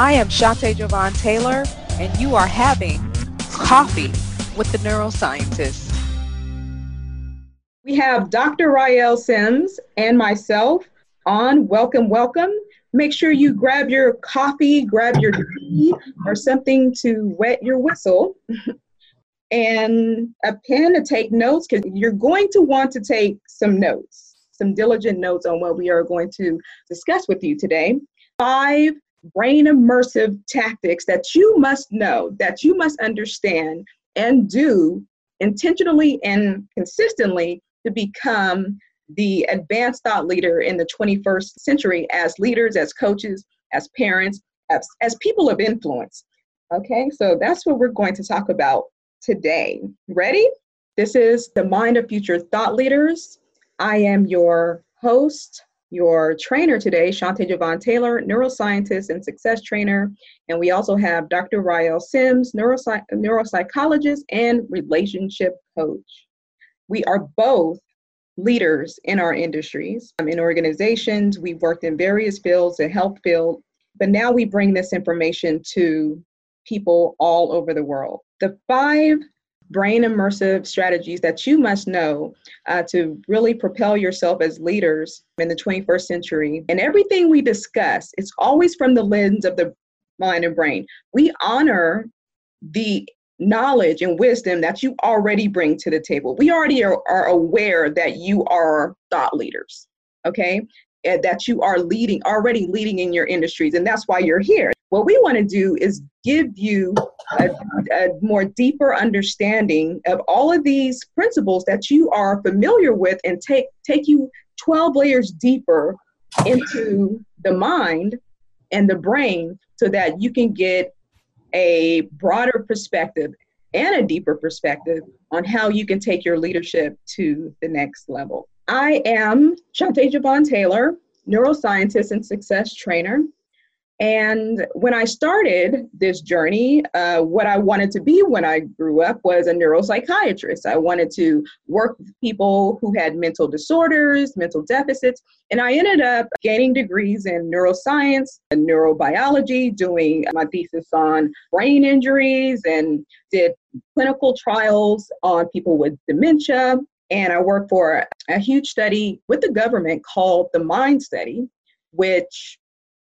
I am Shante Jovan Taylor, and you are having coffee with the neuroscientist. We have Dr. Rael Sims and myself on. Welcome, welcome. Make sure you grab your coffee, grab your tea, or something to wet your whistle, and a pen to take notes because you're going to want to take some notes, some diligent notes on what we are going to discuss with you today. Five brain immersive tactics that you must know, that you must understand and do intentionally and consistently to become the advanced thought leader in the 21st century as leaders, as coaches, as parents, as, as people of influence. Okay, so that's what we're going to talk about today. Ready? This is the Mind of Future Thought Leaders. I am your host, your trainer today, Shante Jovan Taylor, neuroscientist and success trainer. And we also have Dr. Rael Sims, neuropsych- neuropsychologist and relationship coach. We are both leaders in our industries, um, in organizations. We've worked in various fields, the health field, but now we bring this information to people all over the world. The five brain immersive strategies that you must know uh, to really propel yourself as leaders in the 21st century. And everything we discuss, it's always from the lens of the mind and brain. We honor the knowledge and wisdom that you already bring to the table. We already are, are aware that you are thought leaders, okay? That you are leading, already leading in your industries, and that's why you're here. What we want to do is give you a, a, more deeper understanding of all of these principles that you are familiar with and take take you 12 layers deeper into the mind and the brain so that you can get a broader perspective and a deeper perspective on how you can take your leadership to the next level. I am Shante Jovan Taylor, neuroscientist and success trainer. And when I started this journey, uh, what I wanted to be when I grew up was a neuropsychiatrist. I wanted to work with people who had mental disorders, mental deficits, and I ended up gaining degrees in neuroscience and neurobiology, doing my thesis on brain injuries, and did clinical trials on people with dementia. And I worked for a huge study with the government called the MIND Study, which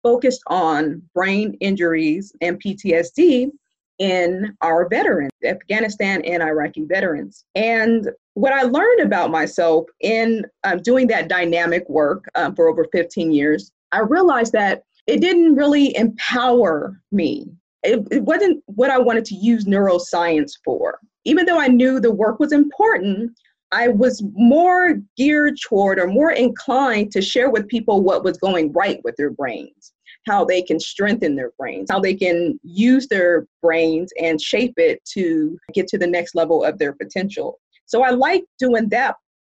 focused on brain injuries and PTSD in our veterans, Afghanistan and Iraqi veterans. And what I learned about myself in um, doing that dynamic work um, for over 15 years, I realized that it didn't really empower me. It, it wasn't what I wanted to use neuroscience for. Even though I knew the work was important, I was more geared toward or more inclined to share with people what was going right with their brains how they can strengthen their brains, how they can use their brains and shape it to get to the next level of their potential. So I like doing that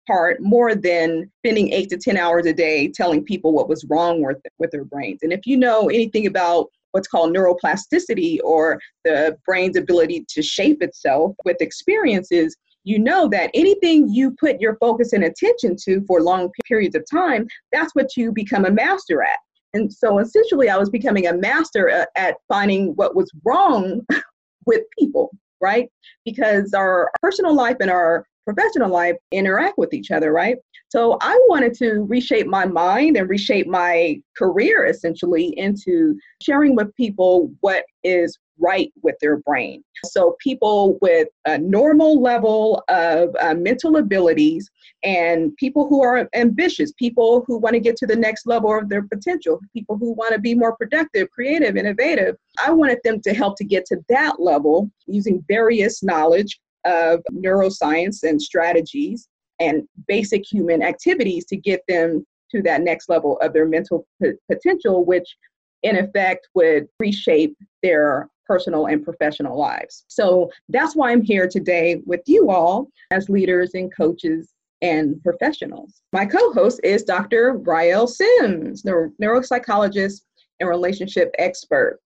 part more than spending eight to 10 hours a day telling people what was wrong with, with their brains. And if you know anything about what's called neuroplasticity or the brain's ability to shape itself with experiences, you know that anything you put your focus and attention to for long periods of time, that's what you become a master at. And so essentially, I was becoming a master at, at finding what was wrong with people, right? Because our personal life and our professional life interact with each other, right? So I wanted to reshape my mind and reshape my career essentially into sharing with people what is right with their brain. So people with a normal level of uh, mental abilities and people who are ambitious, people who want to get to the next level of their potential, people who want to be more productive, creative, innovative. I wanted them to help to get to that level using various knowledge of neuroscience and strategies and basic human activities to get them to that next level of their mental p- potential, which in effect would reshape their personal and professional lives. So that's why I'm here today with you all as leaders and coaches and professionals. My co host is Dr. Rael Sims, neuro- neuropsychologist and relationship expert.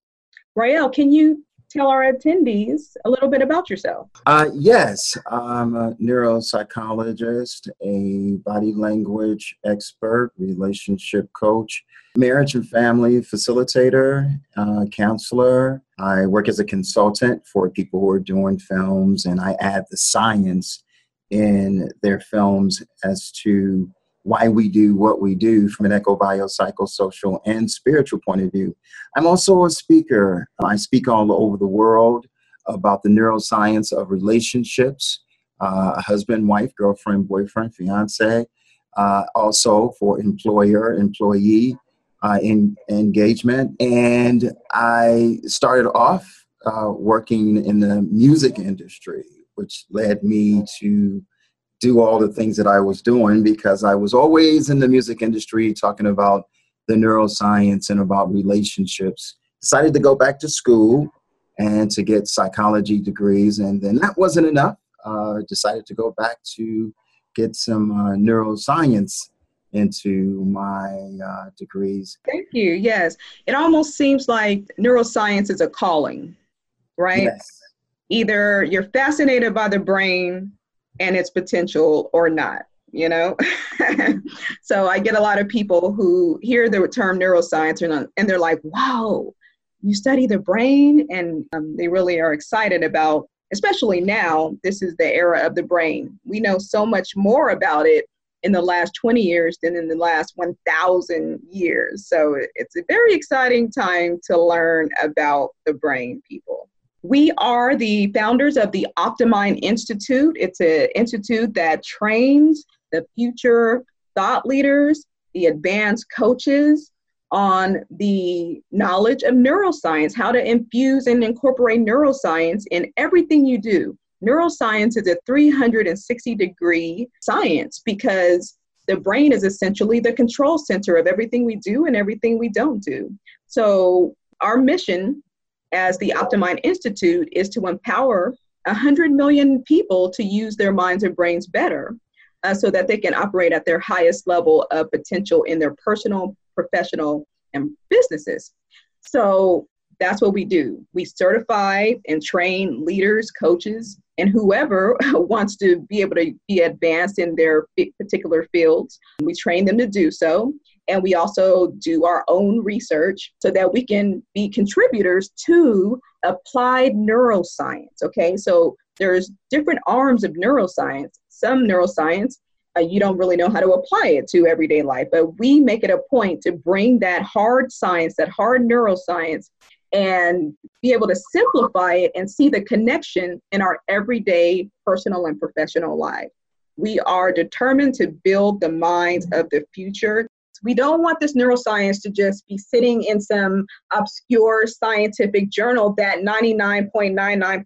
Rael, can you tell our attendees a little bit about yourself? Uh, yes, I'm a neuropsychologist, a body language expert, relationship coach, marriage and family facilitator, uh, counselor. I work as a consultant for people who are doing films, and I add the science in their films as to why we do what we do from an eco biopsychosocial and spiritual point of view. I'm also a speaker. I speak all over the world about the neuroscience of relationships, uh, husband, wife, girlfriend, boyfriend, fiance, uh, also for employer, employee uh, in, engagement. And I started off uh, working in the music industry, which led me to do all the things that I was doing because I was always in the music industry talking about the neuroscience and about relationships. Decided to go back to school and to get psychology degrees, and then that wasn't enough. Uh, decided to go back to get some uh, neuroscience into my uh, degrees. Thank you. Yes, it almost seems like neuroscience is a calling, right? Yes. Either you're fascinated by the brain and its potential or not you know? So i get a lot of people who hear the term neuroscience and, and they're like wow you study the brain and um, they really are excited about especially now this is the era of the brain. We know so much more about it in the last 20 years than in the last 1000 years. So it's a very exciting time to learn about the brain people we are the founders of the Optimind Institute. It's an institute that trains the future thought leaders, the advanced coaches on the knowledge of neuroscience, how to infuse and incorporate neuroscience in everything you do. Neuroscience is a 360 degree science because the brain is essentially the control center of everything we do and everything we don't do. So, our mission as the Optimind Institute is to empower 100 million people to use their minds and brains better uh, so that they can operate at their highest level of potential in their personal, professional, and businesses. So that's what we do. We certify and train leaders, coaches, and whoever wants to be able to be advanced in their particular fields. We train them to do so. And we also do our own research so that we can be contributors to applied neuroscience. Okay, so there's different arms of neuroscience. Some neuroscience uh, you don't really know how to apply it to everyday life, but we make it a point to bring that hard science, that hard neuroscience, and be able to simplify it and see the connection in our everyday personal and professional life. We are determined to build the minds of the future we don't want this neuroscience to just be sitting in some obscure scientific journal that 99.99%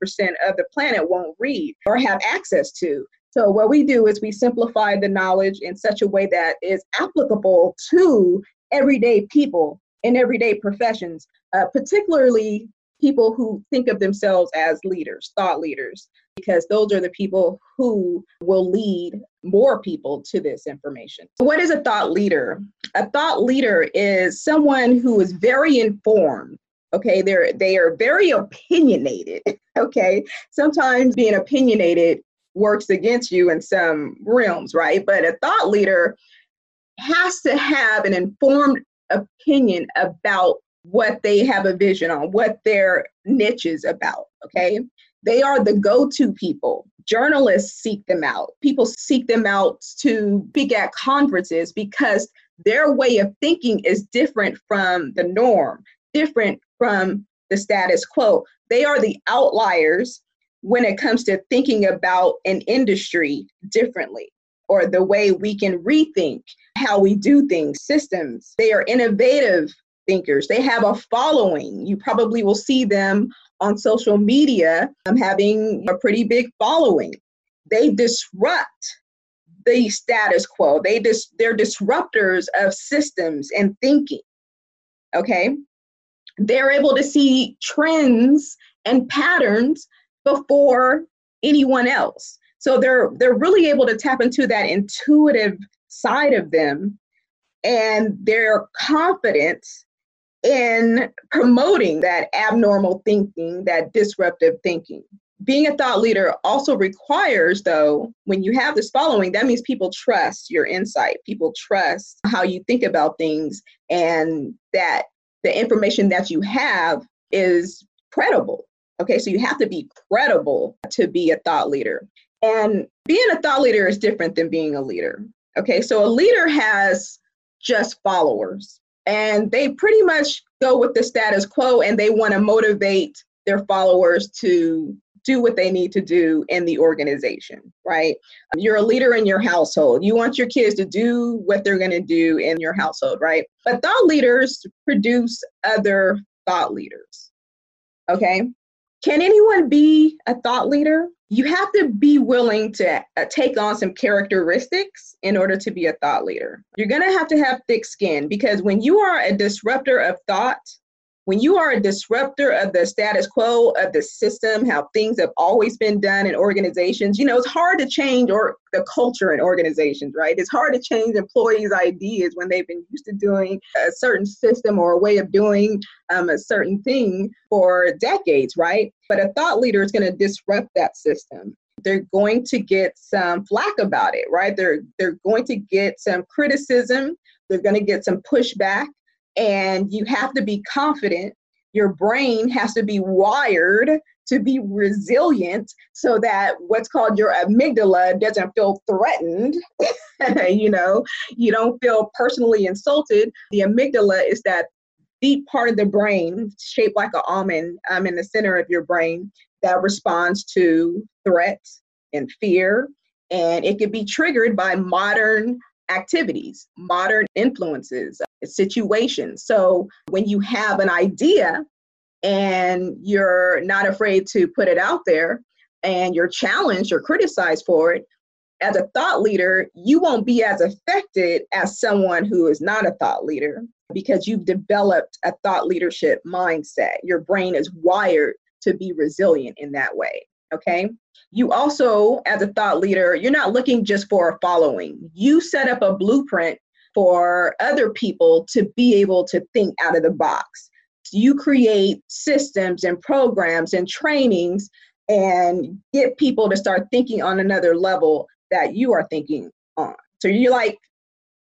of the planet won't read or have access to. So, what we do is we simplify the knowledge in such a way that is applicable to everyday people in everyday professions, uh, particularly people who think of themselves as leaders, thought leaders, because those are the people who will lead more people to this information. What is a thought leader? A thought leader is someone who is very informed. Okay, they're they are very opinionated. Okay, sometimes being opinionated works against you in some realms, right? But a thought leader has to have an informed opinion about what they have a vision on, what their niche is about. Okay. They are the go to people. Journalists seek them out. People seek them out to speak at conferences because their way of thinking is different from the norm, different from the status quo. They are the outliers when it comes to thinking about an industry differently or the way we can rethink how we do things, systems. They are innovative thinkers. They have a following. You probably will see them on social media um, having a pretty big following. They disrupt the status quo. They dis- they're disruptors of systems and thinking. Okay? They're able to see trends and patterns before anyone else. So they're they're really able to tap into that intuitive side of them and their confidence in promoting that abnormal thinking, that disruptive thinking. Being a thought leader also requires, though, when you have this following, that means people trust your insight. People trust how you think about things and that the information that you have is credible. Okay, so you have to be credible to be a thought leader. And being a thought leader is different than being a leader. Okay, so a leader has just followers and they pretty much go with the status quo and they want to motivate their followers to do what they need to do in the organization, right? You're a leader in your household. You want your kids to do what they're going to do in your household, right? But thought leaders produce other thought leaders. Okay? Can anyone be a thought leader? You have to be willing to uh, take on some characteristics in order to be a thought leader. You're going to have to have thick skin because when you are a disruptor of thought, when you are a disruptor of the status quo of the system, how things have always been done in organizations, you know, it's hard to change or the culture in organizations, right? It's hard to change employees' ideas when they've been used to doing a certain system or a way of doing um, a certain thing for decades, right? But a thought leader is going to disrupt that system they're going to get some flack about it, right? They're they're going to get some criticism. They're going to get some pushback and you have to be confident. Your brain has to be wired to be resilient so that what's called your amygdala doesn't feel threatened. you know, you don't feel personally insulted. The amygdala is that deep part of the brain, shaped like an almond um, in the center of your brain, that responds to threats and fear. And it can be triggered by modern activities, modern influences, uh, situations. So when you have an idea and you're not afraid to put it out there and you're challenged or criticized for it, as a thought leader, you won't be as affected as someone who is not a thought leader because you've developed a thought leadership mindset. Your brain is wired to be resilient in that way. Okay. You also, as a thought leader, you're not looking just for a following. You set up a blueprint for other people to be able to think out of the box. You create systems and programs and trainings and get people to start thinking on another level that you are thinking on. So you're like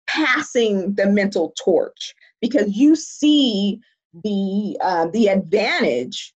passing the mental torch because you see the uh, the advantage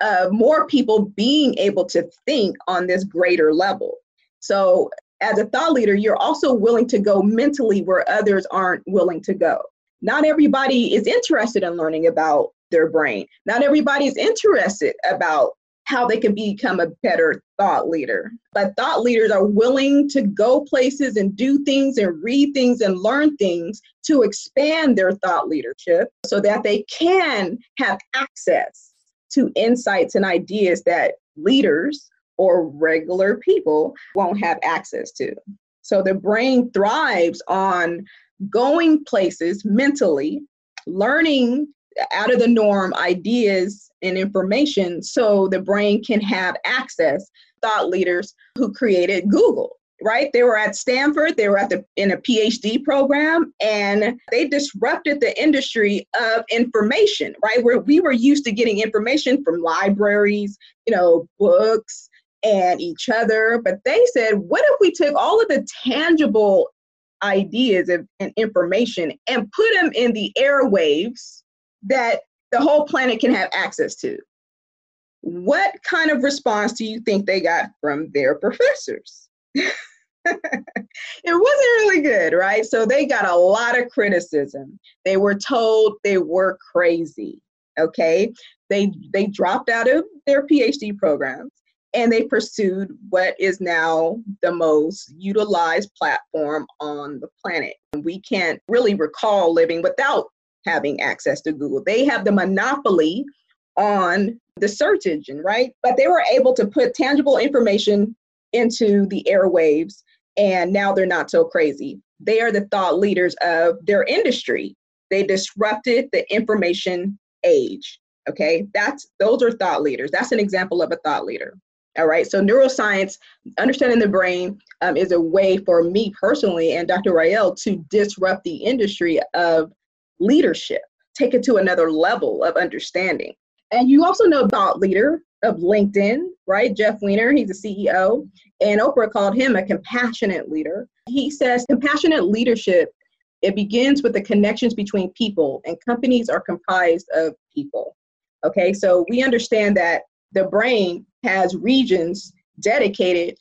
of more people being able to think on this greater level. So as a thought leader, you're also willing to go mentally where others aren't willing to go. Not everybody is interested in learning about their brain. Not everybody is interested about how they can become a better thought leader. But thought leaders are willing to go places and do things and read things and learn things to expand their thought leadership so that they can have access to insights and ideas that leaders or regular people won't have access to. So the brain thrives on going places mentally, learning out of the norm ideas and information so the brain can have access. Thought leaders who created Google, right? They were at Stanford, they were at the in a PhD program, and they disrupted the industry of information, right? Where we were used to getting information from libraries, you know, books, and each other. But they said, what if we took all of the tangible ideas and, and information and put them in the airwaves that the whole planet can have access to? What kind of response do you think they got from their professors? it wasn't really good, right? So they got a lot of criticism. They were told they were crazy. Okay, they they dropped out of their PhD programs and they pursued what is now the most utilized platform on the planet. We can't really recall living without having access to Google. They have the monopoly on the search engine, right? But they were able to put tangible information into the airwaves, and now they're not so crazy. They are the thought leaders of their industry. They disrupted the information age. Okay, that's those are thought leaders. That's an example of a thought leader. All right, so neuroscience, understanding the brain, um, is a way for me personally and Dr. Rael to disrupt the industry of leadership. take it to another level of understanding. And you also know thought leader of LinkedIn, right? Jeff Weiner, he's the CEO, and Oprah called him a compassionate leader. He says compassionate leadership it begins with the connections between people, and companies are comprised of people. Okay, so we understand that the brain has regions dedicated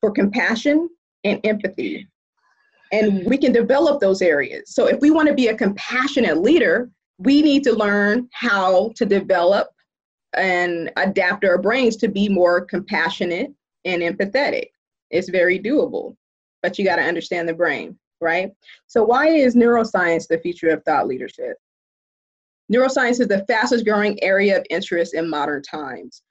for compassion and empathy. And we can develop those areas. So if we want to be a compassionate leader, we need to learn how to develop and adapt our brains to be more compassionate and empathetic. It's very doable, but you got to understand the brain, right? So, why is neuroscience the future of thought leadership? Neuroscience is the fastest growing area of interest in modern times.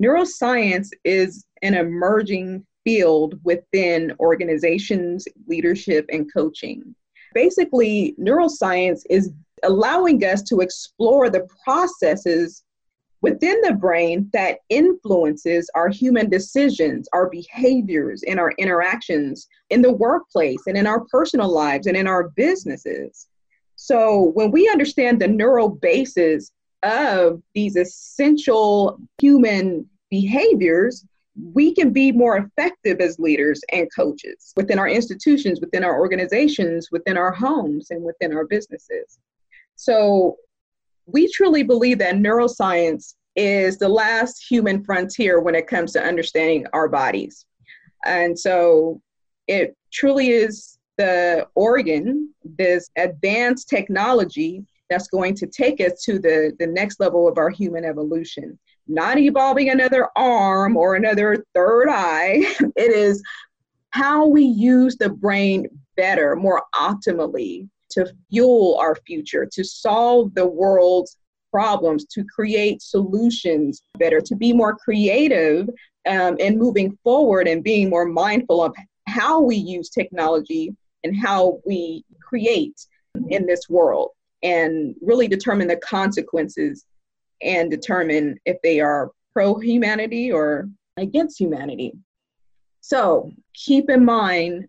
Neuroscience is an emerging field within organizations, leadership, and coaching. Basically, neuroscience is allowing us to explore the processes within the brain that influences our human decisions, our behaviors, and our interactions in the workplace and in our personal lives and in our businesses. So when we understand the neural basis of these essential human behaviors, we can be more effective as leaders and coaches within our institutions, within our organizations, within our homes, and within our businesses. So, we truly believe that neuroscience is the last human frontier when it comes to understanding our bodies. And so, it truly is the organ, this advanced technology that's going to take us to the, the next level of our human evolution not evolving another arm or another third eye. It is how we use the brain better, more optimally to fuel our future, to solve the world's problems, to create solutions better, to be more creative um, and moving forward and being more mindful of how we use technology and how we create in this world and really determine the consequences and determine if they are pro humanity or against humanity. So keep in mind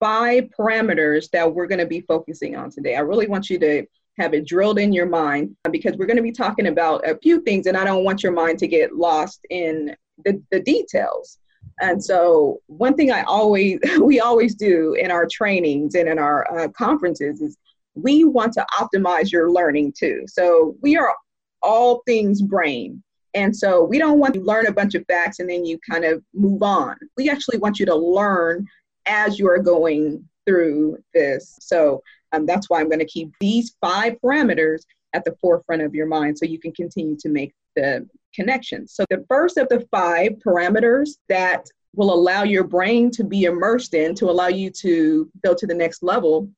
five parameters that we're going to be focusing on today. I really want you to have it drilled in your mind because we're going to be talking about a few things, and I don't want your mind to get lost in the, the details. And so, one thing I always we always do in our trainings and in our uh, conferences is we want to optimize your learning too. So we are all things brain. And so we don't want to learn a bunch of facts and then you kind of move on. We actually want you to learn as you are going through this. So um, that's why I'm going to keep these five parameters at the forefront of your mind so you can continue to make the connections. So the first of the five parameters that will allow your brain to be immersed in to allow you to go to the next level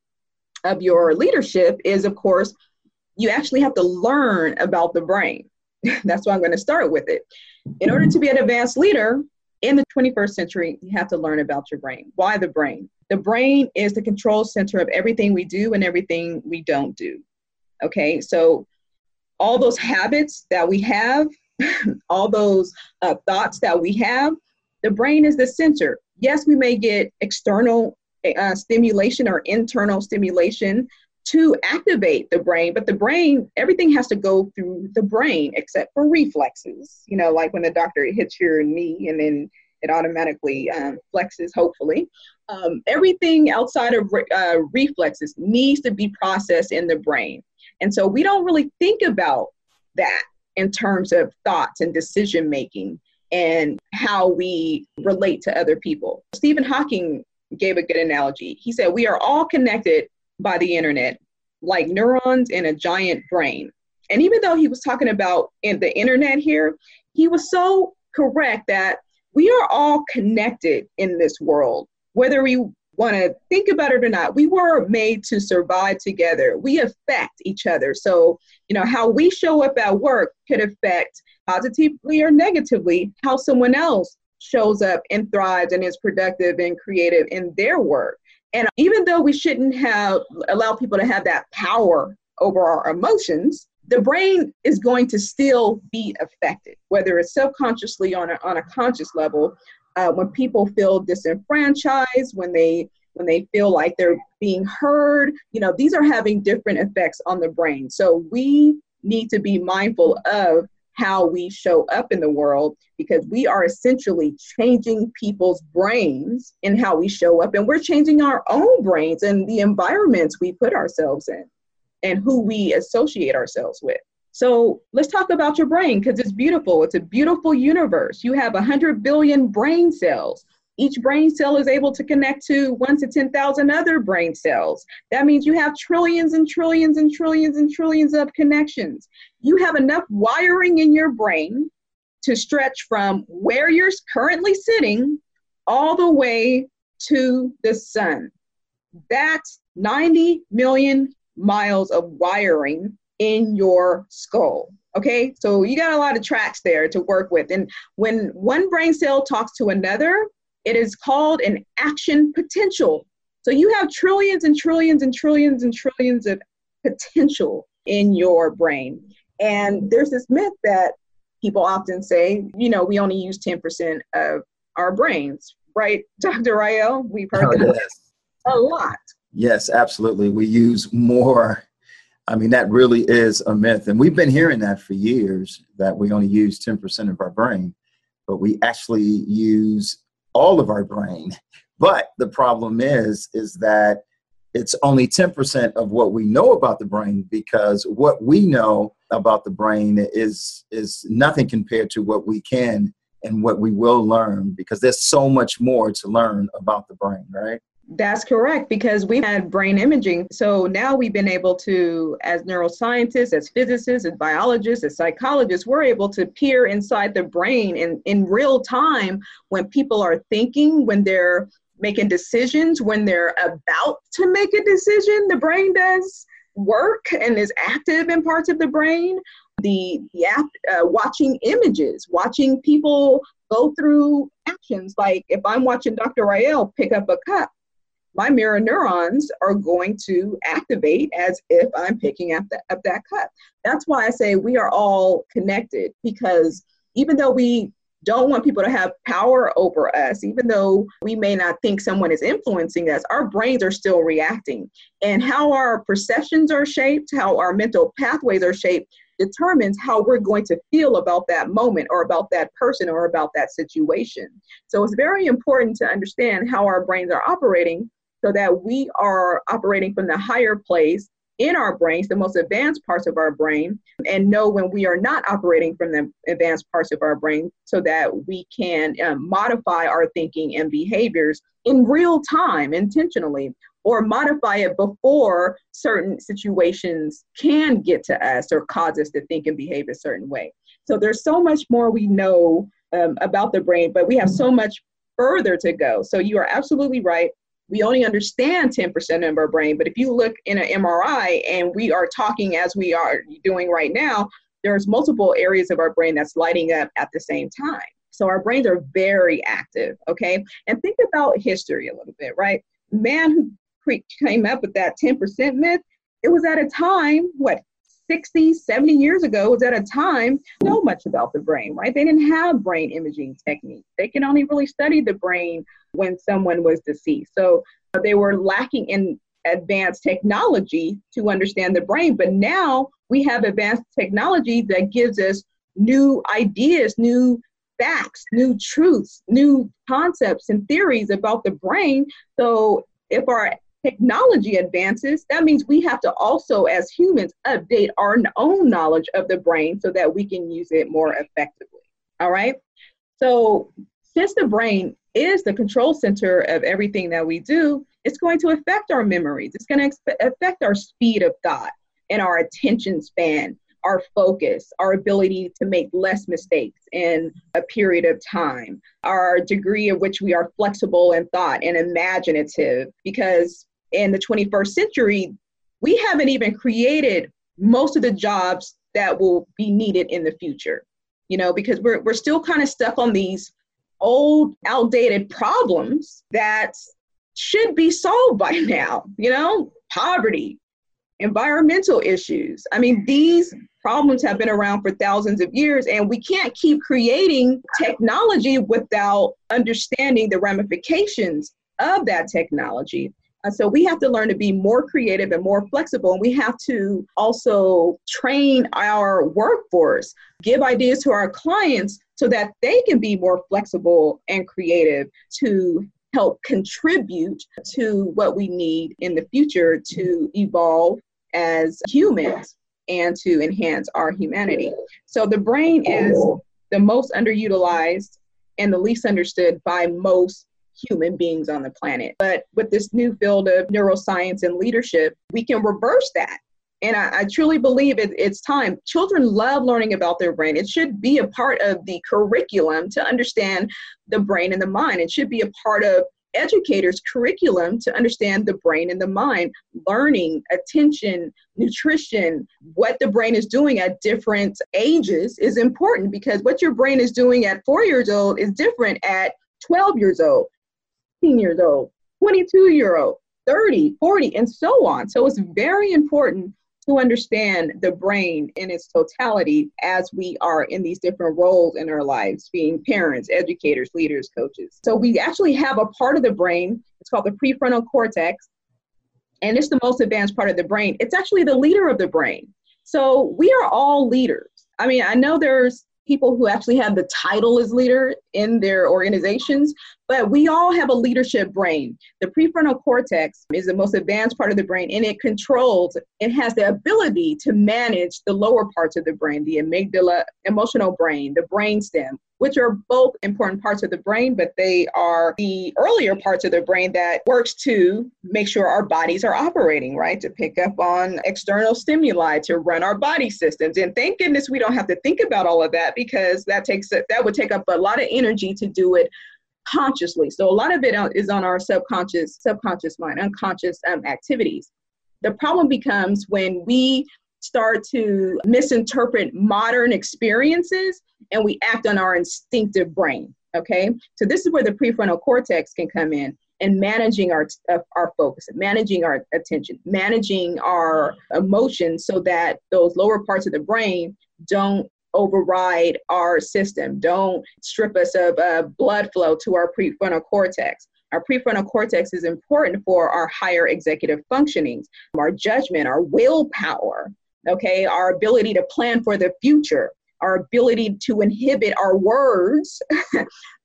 of your leadership is, of course, you actually have to learn about the brain. That's why I'm going to start with it. In order to be an advanced leader in the 21st century, you have to learn about your brain. Why the brain? The brain is the control center of everything we do and everything we don't do. Okay, so all those habits that we have, all those uh, thoughts that we have, the brain is the center. Yes, we may get external uh, stimulation or internal stimulation to activate the brain, but the brain, everything has to go through the brain except for reflexes. You know, like when the doctor hits your knee and then it automatically um, flexes, hopefully. Um, everything outside of uh, reflexes needs to be processed in the brain. And so we don't really think about that in terms of thoughts and decision making and how we relate to other people. Stephen Hawking gave a good analogy. He said, We are all connected by the internet, like neurons in a giant brain. And even though he was talking about in the internet here, he was so correct that we are all connected in this world, whether we want to think about it or not. We were made to survive together. We affect each other. So, you know, how we show up at work could affect positively or negatively how someone else shows up and thrives and is productive and creative in their work. And even though we shouldn't have allow people to have that power over our emotions, the brain is going to still be affected, whether it's subconsciously on a, on a conscious level. Uh, when people feel disenfranchised, when they when they feel like they're being heard. You know, these are having different effects on the brain. So we need to be mindful of how we show up in the world because we are essentially changing people's brains in how we show up and we're changing our own brains and the environments we put ourselves in and who we associate ourselves with. So let's talk about your brain because it's beautiful. It's a beautiful universe. You have 100 billion brain cells. Each brain cell is able to connect to one to 10,000 other brain cells. That means you have trillions and trillions and trillions and trillions of connections. You have enough wiring in your brain to stretch from where you're currently sitting all the way to the sun. That's 90 million miles of wiring in your skull. Okay, so you got a lot of tracks there to work with. And when one brain cell talks to another, it is called an action potential. So you have trillions and trillions and trillions and trillions of potential in your brain. And there's this myth that people often say, you know, we only use 10% of our brains, right, Dr. Rael? We've heard oh, that yes. a lot. Yes, absolutely. We use more. I mean, that really is a myth. And we've been hearing that for years that we only use 10% of our brain, but we actually use all of our brain. But the problem is, is that it's only 10% of what we know about the brain because what we know about the brain is is nothing compared to what we can and what we will learn because there's so much more to learn about the brain right that's correct because we had brain imaging. So now we've been able to, as neuroscientists, as physicists, as biologists, as psychologists, we're able to peer inside the brain in, in real time when people are thinking, when they're making decisions, when they're about to make a decision, the brain does work and is active in parts of the brain. The, the app, uh, watching images, watching people go through actions. Like if I'm watching Dr. Rael pick up a cup, my mirror neurons are going to activate as if I'm picking up, the, up that cup. That's why I say we are all connected because even though we don't want people to have power over us, even though we may not think someone is influencing us, our brains are still reacting. And how our perceptions are shaped, how our mental pathways are shaped, determines how we're going to feel about that moment or about that person or about that situation. So it's very important to understand how our brains are operating so that we are operating from the higher place in our brains, the most advanced parts of our brain, and know when we are not operating from the advanced parts of our brain so that we can um, modify our thinking and behaviors in real time intentionally or modify it before certain situations can get to us or cause us to think and behave a certain way. So there's so much more we know um, about the brain, but we have so much further to go. So you are absolutely right we only understand 10% of our brain. But if you look in an MRI and we are talking as we are doing right now, there's multiple areas of our brain that's lighting up at the same time. So our brains are very active, okay? And think about history a little bit, right? Man who came up with that 10% myth, it was at a time, what, 60, 70 years ago was at a time know much about the brain, right? They didn't have brain imaging techniques. They can only really study the brain when someone was deceased. So they were lacking in advanced technology to understand the brain. But now we have advanced technology that gives us new ideas, new facts, new truths, new concepts and theories about the brain. So if our technology advances, that means we have to also, as humans, update our own knowledge of the brain so that we can use it more effectively. All right. So, since the brain is the control center of everything that we do, it's going to affect our memories. It's going to affect our speed of thought and our attention span, our focus, our ability to make less mistakes in a period of time, our degree of which we are flexible in thought and imaginative, because in the 21st century, we haven't even created most of the jobs that will be needed in the future. You know, because we're we're still kind of stuck on these old, outdated problems that should be solved by now. You know, poverty, environmental issues. I mean, these problems have been around for thousands of years, and we can't keep creating technology without understanding the ramifications of that technology. Uh, so we have to learn to be more creative and more flexible. And we have to also train our workforce, give ideas to our clients so that they can be more flexible and creative to help contribute to what we need in the future to evolve as humans and to enhance our humanity. So the brain is the most underutilized and the least understood by most human beings on the planet. But with this new field of neuroscience and leadership, we can reverse that. And I, I truly believe it, it's time. Children love learning about their brain. It should be a part of the curriculum to understand the brain and the mind. It should be a part of educators' curriculum to understand the brain and the mind, learning, attention, nutrition, what the brain is doing at different ages is important because what your brain is doing at four years old is different at 12 years old, 15 years old, 22 year old, 30, 40, and so on. So it's very important to understand the brain in its totality as we are in these different roles in our lives, being parents, educators, leaders, coaches. So we actually have a part of the brain, it's called the prefrontal cortex, and it's the most advanced part of the brain. It's actually the leader of the brain. So we are all leaders. I mean, I know there's people who actually have the title as leader in their organizations, but we all have a leadership brain. The prefrontal cortex is the most advanced part of the brain and it controls, it has the ability to manage the lower parts of the brain, the amygdala, emotional brain, the brainstem, which are both important parts of the brain, but they are the earlier parts of the brain that works to make sure our bodies are operating, right? To pick up on external stimuli, to run our body systems. And thank goodness we don't have to think about all of that because that takes that would take up a lot of energy to do it consciously. So a lot of it is on our subconscious, subconscious mind, unconscious um, activities. The problem becomes when we start to misinterpret modern experiences and we act on our instinctive brain. Okay, so this is where the prefrontal cortex can come in and managing our uh, our focus, managing our attention, managing our emotions, so that those lower parts of the brain don't override our system, don't strip us of uh, blood flow to our prefrontal cortex. Our prefrontal cortex is important for our higher executive functionings, our judgment, our willpower, okay, our ability to plan for the future, our ability to inhibit our words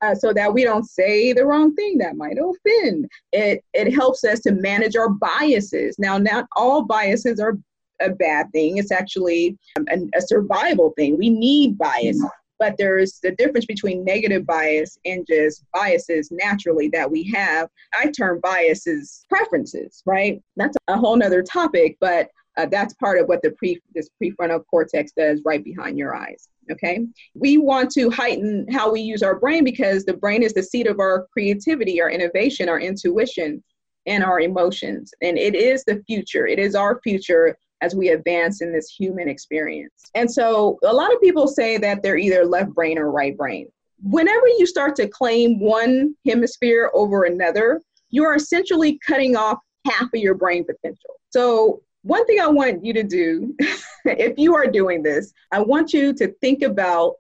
uh, so that we don't say the wrong thing that might offend. It, it helps us to manage our biases. Now, not all biases are a bad thing, it's actually a, a survival thing. We need bias. But there's the difference between negative bias and just biases naturally that we have. I term biases preferences, right? That's a whole nother topic, but uh, that's part of what the pre this prefrontal cortex does right behind your eyes. Okay, we want to heighten how we use our brain because the brain is the seat of our creativity, our innovation, our intuition, and our emotions. And it is the future. It is our future as we advance in this human experience. And so, a lot of people say that they're either left brain or right brain. Whenever you start to claim one hemisphere over another, you are essentially cutting off half of your brain potential. So, one thing I want you to do, if you are doing this, I want you to think about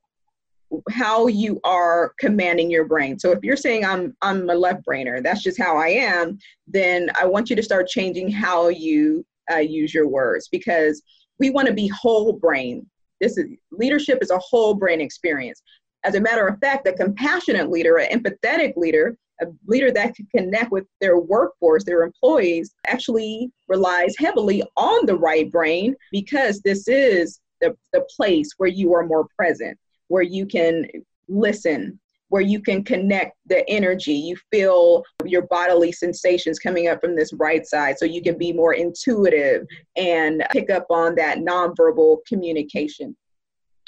how you are commanding your brain. So if you're saying I'm I'm a left brainer, that's just how I am, then I want you to start changing how you uh, use your words because we want to be whole brain. This is leadership is a whole brain experience. As a matter of fact, a compassionate leader, an empathetic leader, a leader that can connect with their workforce, their employees, actually relies heavily on the right brain because this is the, the place where you are more present, where you can listen, where you can connect the energy. You feel your bodily sensations coming up from this right side, so you can be more intuitive and pick up on that nonverbal communication.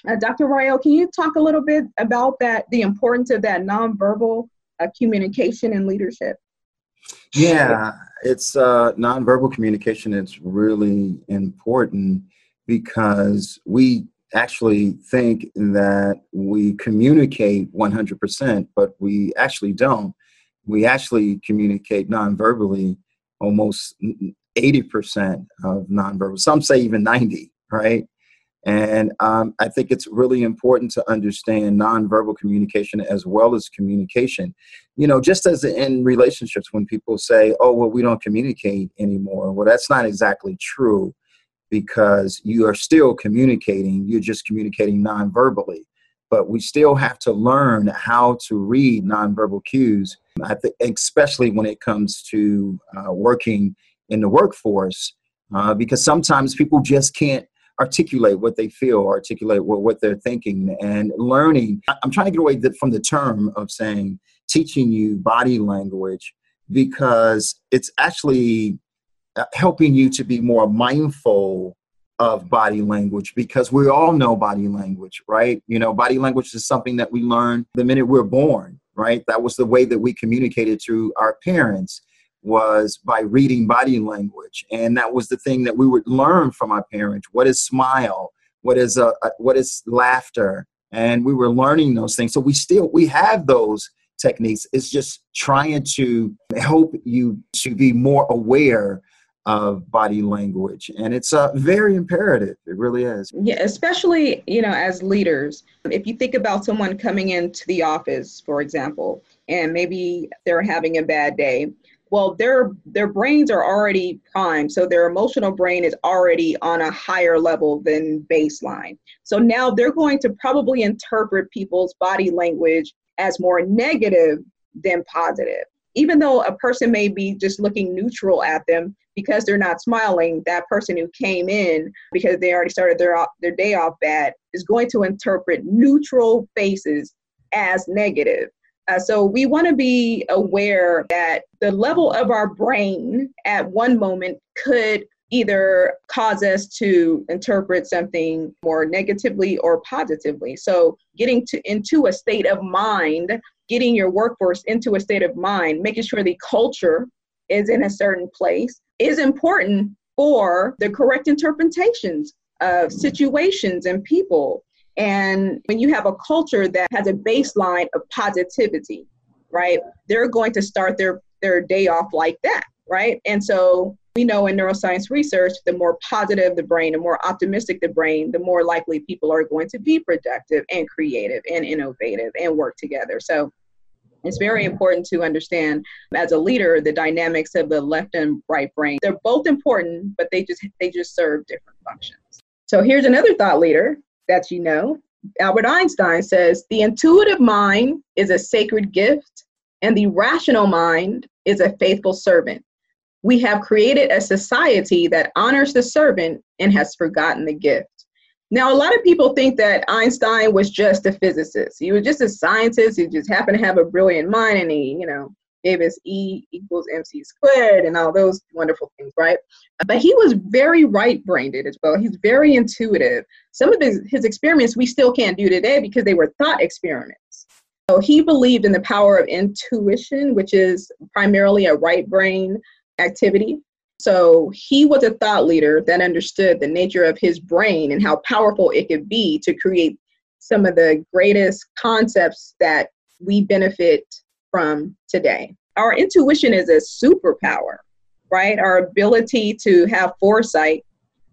Uh, Dr. Rael, can you talk a little bit about that, the importance of that nonverbal uh, communication and leadership? Yeah, it's uh, nonverbal communication. It's really important because we actually think that we communicate 100%, but we actually don't. We actually communicate nonverbally almost 80% of nonverbal. Some say even 90, right? And um, I think it's really important to understand nonverbal communication as well as communication. You know, just as in relationships, when people say, oh, well, we don't communicate anymore, well, that's not exactly true because you are still communicating, you're just communicating nonverbally. But we still have to learn how to read nonverbal cues, I think, especially when it comes to uh, working in the workforce, uh, because sometimes people just can't articulate what they feel, articulate what, what they're thinking, and learning. I'm trying to get away from the term of saying teaching you body language because it's actually Uh, helping you to be more mindful of body language because we all know body language, right? You know, body language is something that we learn the minute we're born, right? That was the way that we communicated to our parents was by reading body language. And that was the thing that we would learn from our parents. What is smile? What is a, a what is laughter? And we were learning those things. So we still we have those techniques. It's just trying to help you to be more aware of body language. And it's uh, very imperative. It really is. Yeah especially you know as leaders. If you think about someone coming into the office for example and maybe they're having a bad day well their their brains are already primed. So their emotional brain is already on a higher level than baseline. So now they're going to probably interpret people's body language as more negative than positive. Even though a person may be just looking neutral at them because they're not smiling that person who came in because they already started their their day off bad is going to interpret neutral faces as negative uh, so we want to be aware that the level of our brain at one moment could either cause us to interpret something more negatively or positively. So getting to into a state of mind, getting your workforce into a state of mind, making sure the culture is in a certain place is important for the correct interpretations of situations and people. And when you have a culture that has a baseline of positivity, right, they're going to start their, their day off like that, right? And so we know in neuroscience research, the more positive the brain, the more optimistic the brain, the more likely people are going to be productive and creative and innovative and work together. So it's very important to understand as a leader the dynamics of the left and right brain. They're both important, but they just they just serve different functions. So here's another thought leader that you know. Albert Einstein says the intuitive mind is a sacred gift, and the rational mind is a faithful servant. We have created a society that honors the servant and has forgotten the gift. Now, a lot of people think that Einstein was just a physicist. He was just a scientist He just happened to have a brilliant mind and he, you know, gave us E equals MC squared and all those wonderful things, right? But he was very right brained as well. He's very intuitive. Some of his, his experiments we still can't do today because they were thought experiments. So he believed in the power of intuition, which is primarily a right brain activity. So he was a thought leader that understood the nature of his brain and how powerful it could be to create some of the greatest concepts that we benefit from today. Our intuition is a superpower, right? Our ability to have foresight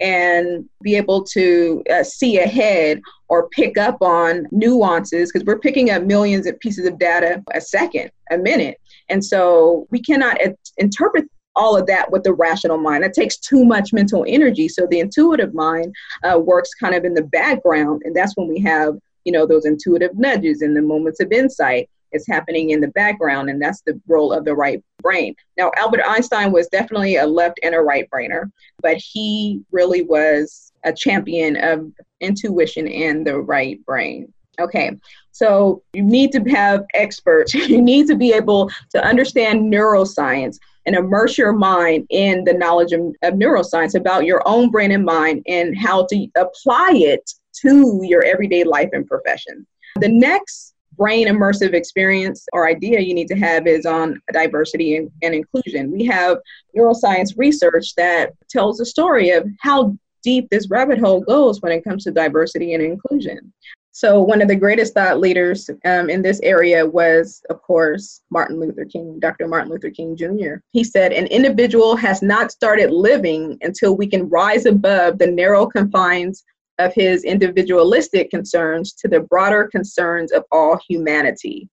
and be able to uh, see ahead or pick up on nuances because we're picking up millions of pieces of data a second, a minute. And so we cannot interpret all of that with the rational mind. That takes too much mental energy. So the intuitive mind uh, works kind of in the background. And that's when we have, you know, those intuitive nudges and the moments of insight is happening in the background, and that's the role of the right brain. Now, Albert Einstein was definitely a left and a right brainer, but he really was a champion of intuition and the right brain. Okay, so you need to have experts. You need to be able to understand neuroscience and immerse your mind in the knowledge of, of neuroscience about your own brain and mind and how to apply it to your everyday life and profession. The next brain immersive experience or idea you need to have is on diversity and, and, inclusion. We have neuroscience research that tells the story of how deep this rabbit hole goes when it comes to diversity and inclusion. So, one of the greatest thought leaders um, in this area was, of course, Martin Luther King, Dr. Martin Luther King Jr. He said, An individual has not started living until we can rise above the narrow confines of his individualistic concerns to the broader concerns of all humanity.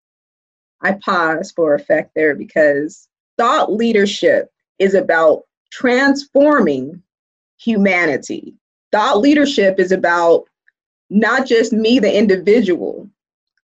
I pause for effect there because thought leadership is about transforming humanity. Thought leadership is about not just me, the individual,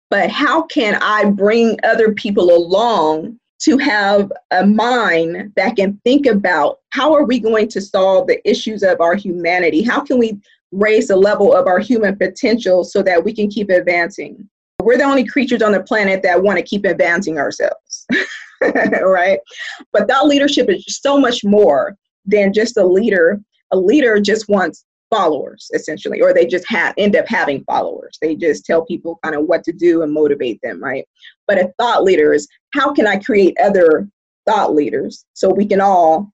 but how can I bring other people along to have a mind that can think about how are we going to solve the issues of our humanity? How can we raise the level of our human potential so that we can keep advancing? We're the only creatures on the planet that want to keep advancing ourselves, right? But that leadership is so much more than just a leader. A leader just wants followers essentially or they just have end up having followers. They just tell people kind of what to do and motivate them right? But a thought leader is how can i create other thought leaders so we can all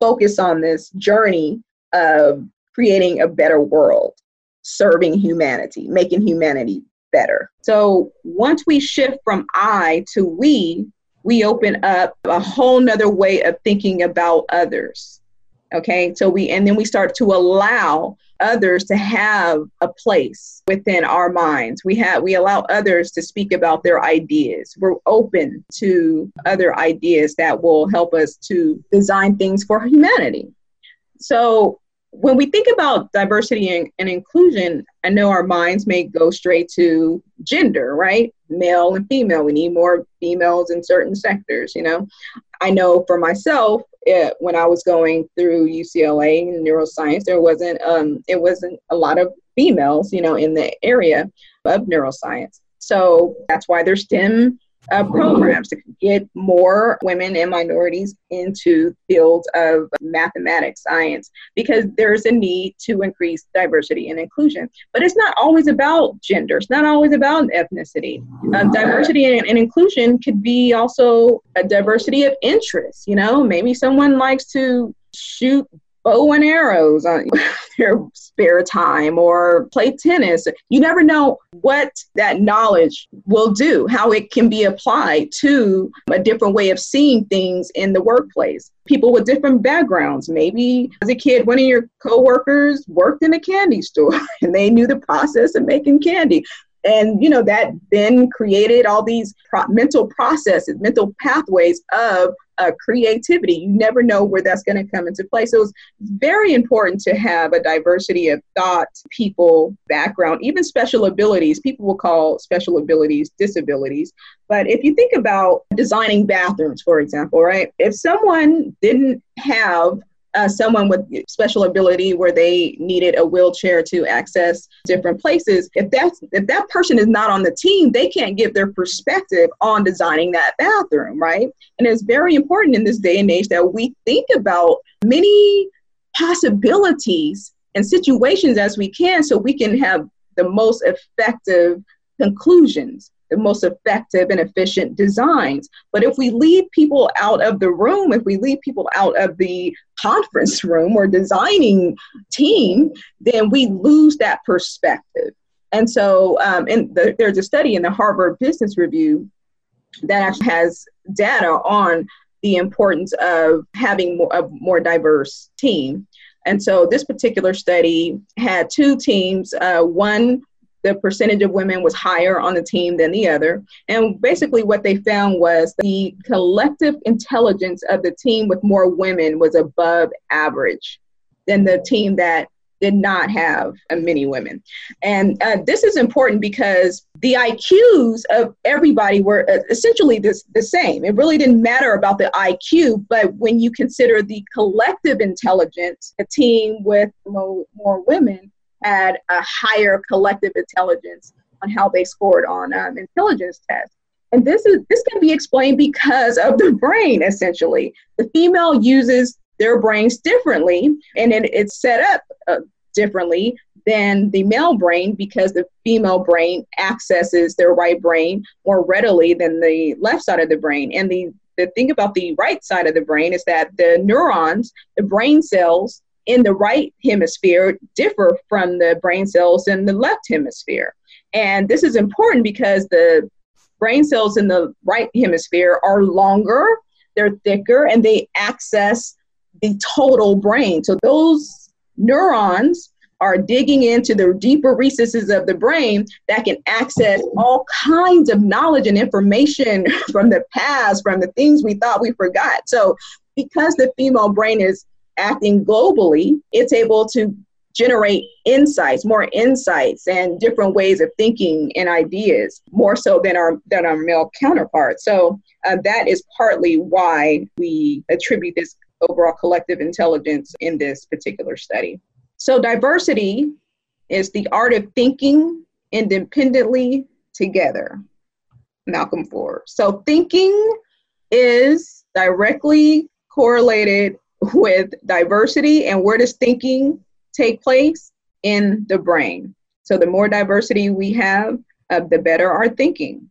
focus on this journey of creating a better world serving humanity making humanity better? So once we shift from i to we we open up a whole nother way of thinking about others okay so we and then we start to allow others to have a place within our minds. We have we allow others to speak about their ideas. We're open to other ideas that will help us to design things for humanity. So when we think about diversity and, and, inclusion, I know our minds may go straight to gender, right? Male and female. We need more females in certain sectors, you know. I know for myself, it, when I was going through UCLA and neuroscience, there wasn't um, it wasn't a lot of females, you know, in the area of neuroscience. So that's why there's STEM uh, programs to get more women and minorities into fields of mathematics, science, because there's a need to increase diversity and inclusion. But it's not always about gender. It's not always about ethnicity. Um, diversity and, and inclusion could be also a diversity of interests. You know, maybe someone likes to shoot bow and arrows on their spare time or play tennis. You never know what that knowledge will do, how it can be applied to a different way of seeing things in the workplace. People with different backgrounds. Maybe as a kid, one of your coworkers worked in a candy store and they knew the process of making candy and you know that then created all these pro- mental processes mental pathways of uh, creativity. You never know where that's going to come into play. So it's very important to have a diversity of thought people background even special abilities. People will call special abilities disabilities. But if you think about designing bathrooms for example right? If someone didn't have uh, someone with special ability where they needed a wheelchair to access different places if that's if that person is not on the team they can't give their perspective on designing that bathroom right? And it's very important in this day and age that we think about many possibilities and situations as we can so we can have the most effective conclusions the most effective and efficient designs. But if we leave people out of the room, if we leave people out of the conference room or designing team, then we lose that perspective. And so, um, and the, there's a study in the Harvard Business Review that actually has data on the importance of having more, a more diverse team. And so, this particular study had two teams. Uh, one the percentage of women was higher on the team than the other. And basically, what they found was the collective intelligence of the team with more women was above average than the team that did not have many women. And uh, this is important because the IQs of everybody were uh, essentially this, the same. It really didn't matter about the IQ, but when you consider the collective intelligence, a team with more, more women had a higher collective intelligence on how they scored on um, intelligence tests. And this is this can be explained because of the brain. Essentially, the female uses their brains differently, and it, it's set up uh, differently than the male brain because the female brain accesses their right brain more readily than the left side of the brain. And the the thing about the right side of the brain is that the neurons, the brain cells, in the right hemisphere differ from the brain cells in the left hemisphere. And this is important because the brain cells in the right hemisphere are longer, they're thicker, and they access the total brain. So those neurons are digging into the deeper recesses of the brain that can access all kinds of knowledge and information from the past, from the things we thought we forgot. So, because the female brain is acting globally, it's able to generate insights, more insights and different ways of thinking and ideas, more so than our than our male counterparts. So uh, that is partly why we attribute this overall collective intelligence in this particular study. So diversity is the art of thinking independently together. Malcolm Forbes. So thinking is directly correlated with diversity and where does thinking take place in the brain. So the more diversity we have, uh, the better our thinking.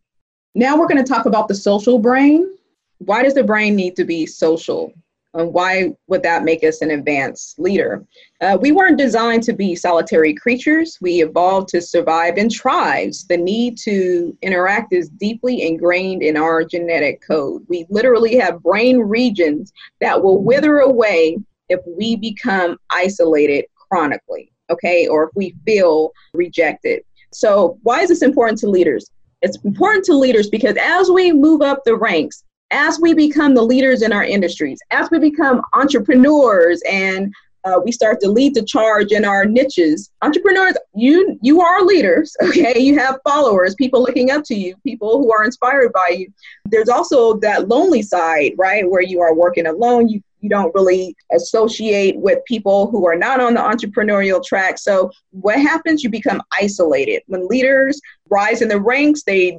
Now we're going to talk about the social brain. Why does the brain need to be social? And why would that make us an advanced leader? Uh, we weren't designed to be solitary creatures. We evolved to survive in tribes. The need to interact is deeply ingrained in our genetic code. We literally have brain regions that will wither away if we become isolated chronically, okay, or if we feel rejected. So, why is this important to leaders? It's important to leaders because as we move up the ranks, as we become the leaders in our industries, as we become entrepreneurs and uh, we start to lead the charge in our niches. Entrepreneurs, you you are leaders, okay? You have followers, people looking up to you, people who are inspired by you. There's also that lonely side, right, where you are working alone. You you don't really associate with people who are not on the entrepreneurial track. So what happens? You become isolated. When leaders rise in the ranks, they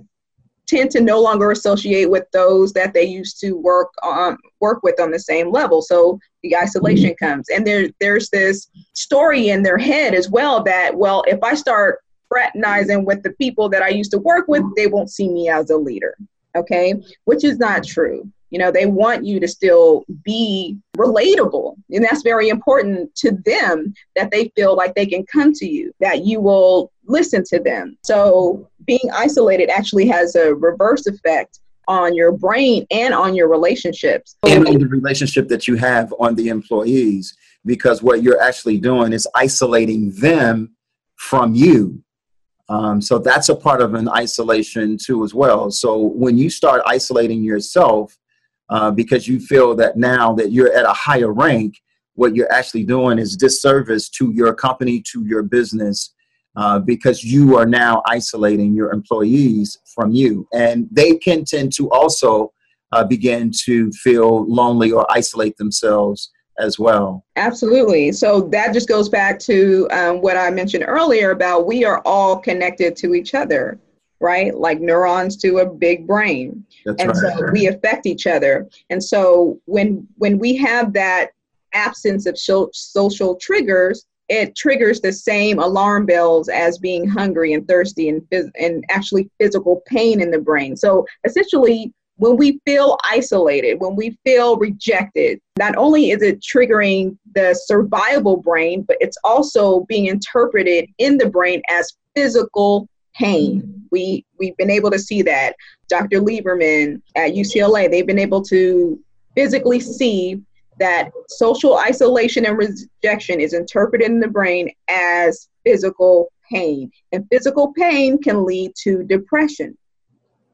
tend to no longer associate with those that they used to work on work with on the same level so the isolation mm-hmm. comes and there there's this story in their head as well that well if i start fraternizing with the people that i used to work with they won't see me as a leader okay which is not true you know, they want you to still be relatable. And that's very important to them that they feel like they can come to you, that you will listen to them. So being isolated actually has a reverse effect on your brain and on your relationships. And on the relationship that you have on the employees, because what you're actually doing is isolating them from you. Um, so that's a part of an isolation too, as well. So when you start isolating yourself, uh, because you feel that now that you're at a higher rank, what you're actually doing is disservice to your company, to your business, uh, because you are now isolating your employees from you. And they can tend to also uh, begin to feel lonely or isolate themselves as well. Absolutely. So that just goes back to um, what I mentioned earlier about we are all connected to each other right? Like neurons to a big brain. That's and right. so we affect each other. And so when when we have that absence of social triggers, it triggers the same alarm bells as being hungry and thirsty and phys- and actually physical pain in the brain. So essentially when we feel isolated, when we feel rejected, not only is it triggering the survival brain, but it's also being interpreted in the brain as physical pain. We we've been able to see that. Dr. Lieberman at UCLA, they've been able to physically see that social isolation and rejection is interpreted in the brain as physical pain. And physical pain can lead to depression.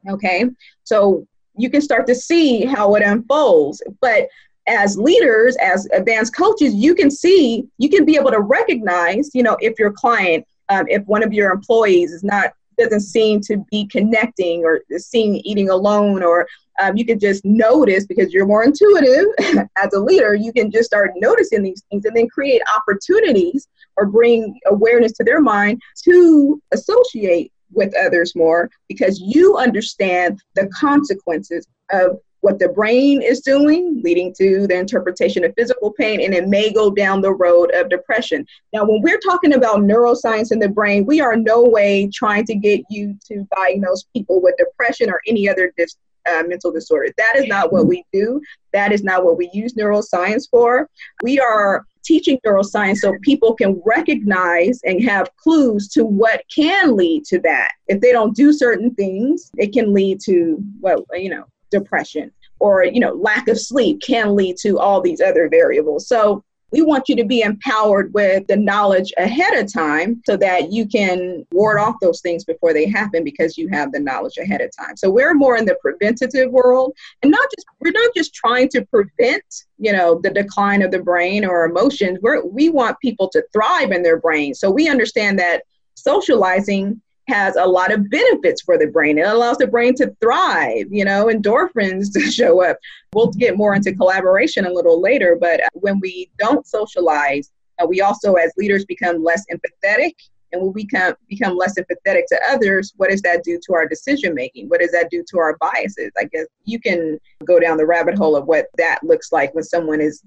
Okay? So you can start to see how it unfolds. But as leaders, as advanced coaches, you can see, you can be able to recognize, you know, if your client um, if one of your employees is not doesn't seem to be connecting or seeing eating alone or um, you can just notice because you're more intuitive as a leader you can just start noticing these things and then create opportunities or bring awareness to their mind to associate with others more because you understand the consequences of what the brain is doing, leading to the interpretation of physical pain, and it may go down the road of depression. Now, when we're talking about neuroscience in the brain, we are no way trying to get you to diagnose people with depression or any other dis- uh, mental disorder. That is not what we do. That is not what we use neuroscience for. We are teaching neuroscience so people can recognize and have clues to what can lead to that. If they don't do certain things, it can lead to well, you know, depression or you know lack of sleep can lead to all these other variables so we want you to be empowered with the knowledge ahead of time so that you can ward off those things before they happen because you have the knowledge ahead of time. So we're more in the preventative world and not just we're not just trying to prevent, you know, the decline of the brain or emotions. We're we want people to thrive in their brain. So we understand that socializing has a lot of benefits for the brain. It allows the brain to thrive, you know, endorphins to show up. We'll get more into collaboration a little later, but when we don't socialize, uh, we also, as leaders, become less empathetic. And when we become, become less empathetic to others, what does that do to our decision making? What does that do to our biases? I guess you can go down the rabbit hole of what that looks like when someone is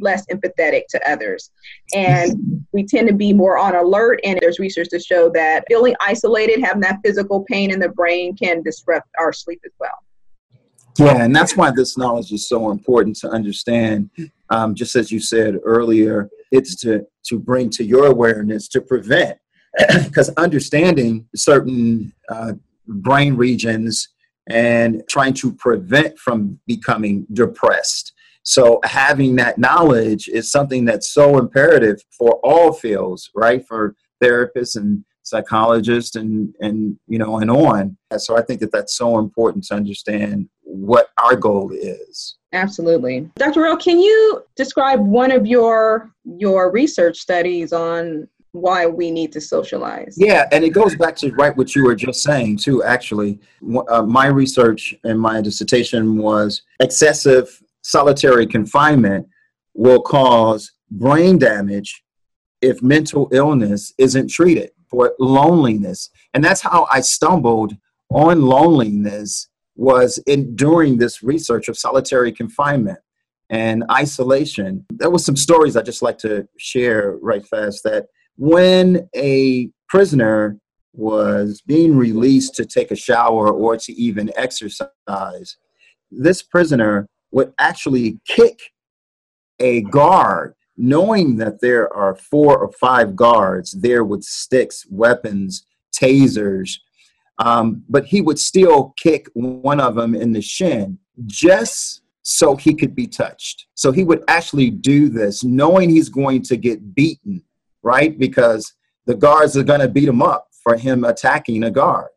less empathetic to others. And we tend to be more on alert. And there's research to show that feeling isolated, having that physical pain in the brain can disrupt our sleep as well. Yeah, and that's why this knowledge is so important to understand. Um, just as you said earlier, it's to to bring to your awareness to prevent, because understanding certain uh, brain regions and trying to prevent from becoming depressed so having that knowledge is something that's so imperative for all fields, right? For therapists and psychologists and and you know and on. So I think that that's so important to understand what our goal is. Absolutely. Dr. Rael, can you describe one of your your research studies on why we need to socialize. Yeah, and it goes back to right what you were just saying too. Actually, uh, my research and my dissertation was excessive solitary confinement will cause brain damage if mental illness isn't treated for loneliness. And that's how i stumbled on loneliness was in during this research of solitary confinement and isolation. There was some stories i just like to share right fast that when a prisoner was being released to take a shower or to even exercise this prisoner would actually kick a guard, knowing that there are four or five guards there with sticks, weapons, tasers. Um, but he would still kick one of them in the shin just so he could be touched. So he would actually do this knowing he's going to get beaten, right? Because the guards are going to beat him up for him attacking a guard.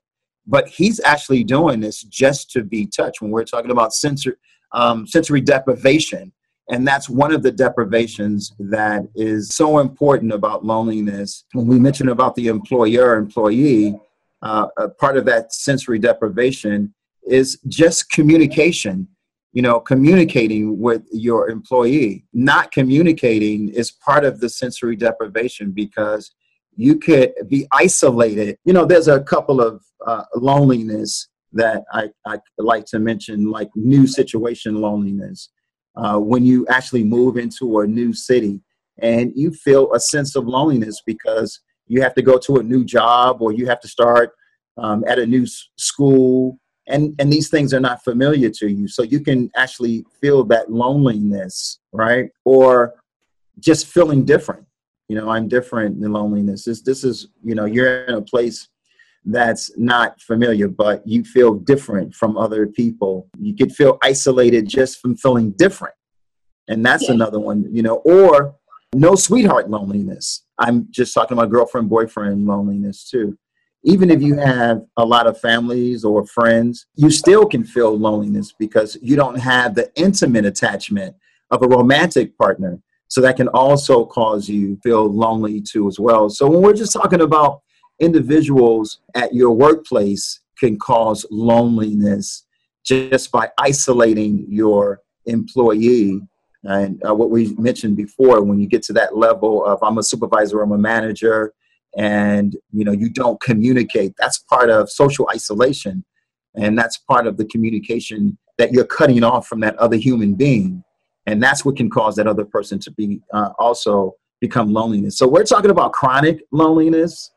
But he's actually doing this just to be touched. When we're talking about sensor, um, sensory deprivation. And that's one of the deprivations that is so important about loneliness. When we mentioned about the employer employee, uh, part of that sensory deprivation is just communication. You know, communicating with your employee. Not communicating is part of the sensory deprivation because you could be isolated. You know, there's a couple of uh, loneliness that I, I like to mention, like new situation loneliness. Uh, when you actually move into a new city and you feel a sense of loneliness because you have to go to a new job or you have to start um, at a new s- school and and these things are not familiar to you. So you can actually feel that loneliness right? Or just feeling different. You know i'm different than loneliness. This this is you know you're in a place that's not familiar, but you feel different from other people. You could feel isolated just from feeling different. And that's yeah. another one, you know, or no sweetheart loneliness. I'm just talking about girlfriend, boyfriend loneliness too. Even if you have a lot of families or friends, you still can feel loneliness because you don't have the intimate attachment of a romantic partner. So that can also cause you feel lonely too as well. So when we're just talking about individuals at your workplace can cause loneliness just by isolating your employee. And uh, what we mentioned before when you get to that level of i'm a supervisor i'm a manager and you know you don't communicate that's part of social isolation. And that's part of the communication that you're cutting off from that other human being. And that's what can cause that other person to be uh, also become loneliness. So we're talking about chronic loneliness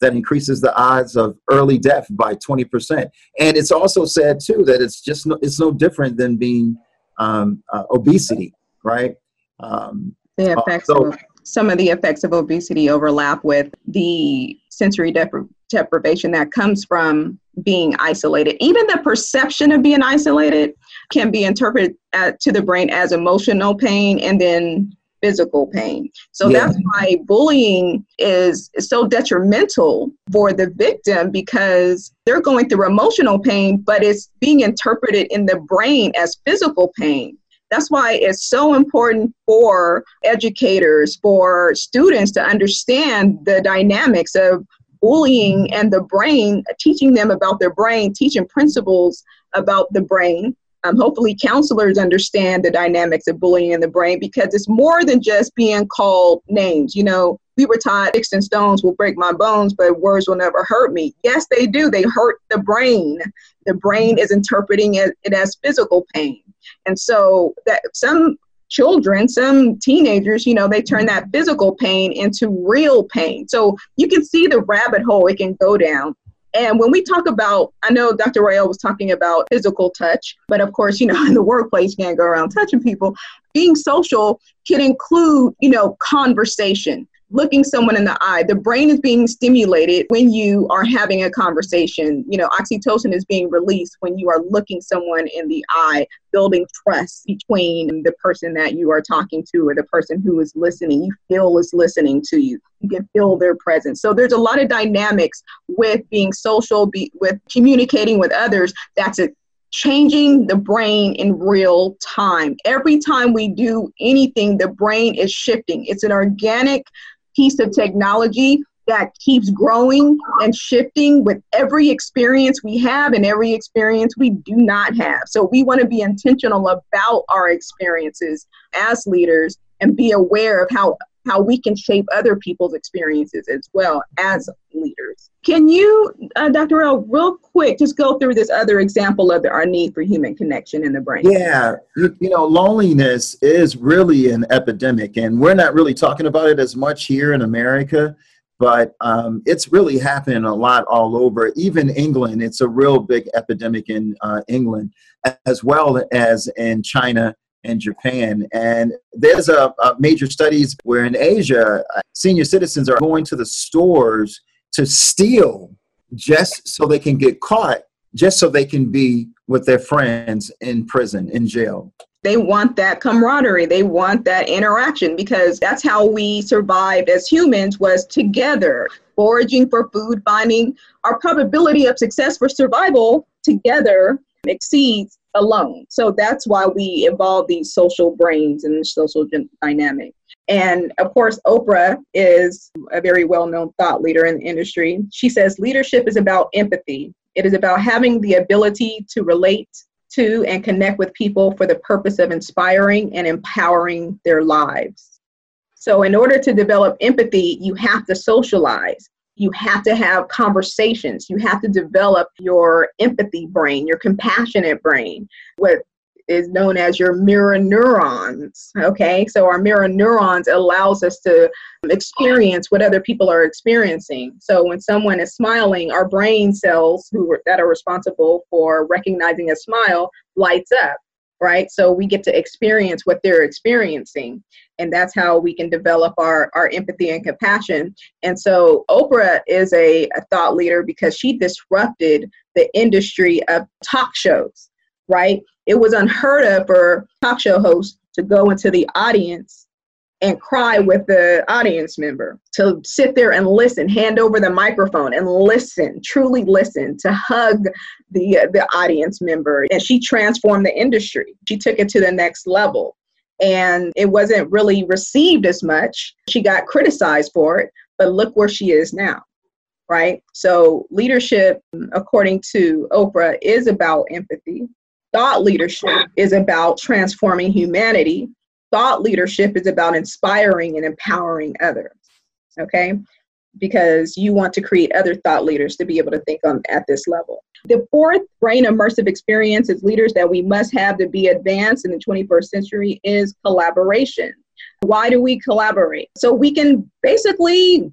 that increases the odds of early death by 20%. And it's also said too that it's just no, it's no different than being um, uh, obesity, right? Um, the uh, effects uh, so, of, some of the effects of obesity overlap with the sensory depri- deprivation that comes from being isolated. Even the perception of being isolated can be interpreted at, to the brain as emotional pain and then physical pain. So yeah. that's why bullying is so detrimental for the victim because they're going through emotional pain, but it's being interpreted in the brain as physical pain. That's why it's so important for educators, for students to understand the dynamics of bullying and the brain, teaching them about their brain, teaching principles about the brain. Um, hopefully, counselors understand the dynamics of bullying in the brain because it's more than just being called names. You know, we were taught sticks and stones will break my bones, but words will never hurt me. Yes, they do. They hurt the brain. The brain is interpreting it, it as physical pain. And so that some children, some teenagers, you know, they turn that physical pain into real pain. So you can see the rabbit hole it can go down. And when we talk about, I know Dr. Rael was talking about physical touch, but of course, you know, in the workplace, you can't go around touching people. Being social can include, you know, conversation looking someone in the eye. The brain is being stimulated when you are having a conversation. You know, oxytocin is being released when you are looking someone in the eye, building trust between the person that you are talking to or the person who is listening. You feel is listening to you. You can feel their presence. So there's a lot of dynamics with being social, be, with communicating with others. That's a changing the brain in real time. Every time we do anything, the brain is shifting. It's an organic piece of technology that keeps growing and shifting with every experience we have and every experience we do not have. So we want to be intentional about our experiences as leaders and be aware of how how we can shape other people's experiences as well as leaders. Can you, uh, Dr. L, real quick, just go through this other example of our need for human connection in the brain? Yeah, you, you know, loneliness is really an epidemic, and we're not really talking about it as much here in America but um, it's really happening a lot all over. Even England, it's a real big epidemic in uh, England, as well as in China and Japan. And there's a, a major studies where in Asia, uh, senior citizens are going to the stores to steal just so they can get caught, just so they can be with their friends in prison, in jail. They want that camaraderie. They want that interaction because that's how we survived as humans was together, foraging for food, finding our probability of success for survival together exceeds alone. So that's why we evolve these social brains and social dynamic. And of course, Oprah is a very well known thought leader in the industry. She says leadership is about empathy, it is about having the ability to relate to and connect with people for the purpose of inspiring and empowering their lives. So, in order to develop empathy, you have to socialize you have to have conversations. You have to develop your empathy brain, your compassionate brain, what is known as your mirror neurons. Okay, so our mirror neurons allows us to experience what other people are experiencing. So when someone is smiling, our brain cells who that are responsible for recognizing a smile lights up right? So we get to experience what they're experiencing. And that's how we can develop our, our empathy and compassion. And so Oprah is a, a thought leader because she disrupted the industry of talk shows, right? It was unheard of for talk show hosts to go into the audience and cry with the audience member, to sit there and listen, hand over the microphone and listen, truly listen, to hug the, uh, the audience member. And she transformed the industry. She took it to the next level. And it wasn't really received as much. She got criticized for it, but look where she is now, right? So, leadership, according to Oprah, is about empathy. Thought leadership is about transforming humanity thought leadership is about inspiring and empowering others okay? Because you want to create other thought leaders to be able to think on at this level. The fourth brain immersive experience as leaders that we must have to be advanced in the 21st century is collaboration. Why do we collaborate? So we can basically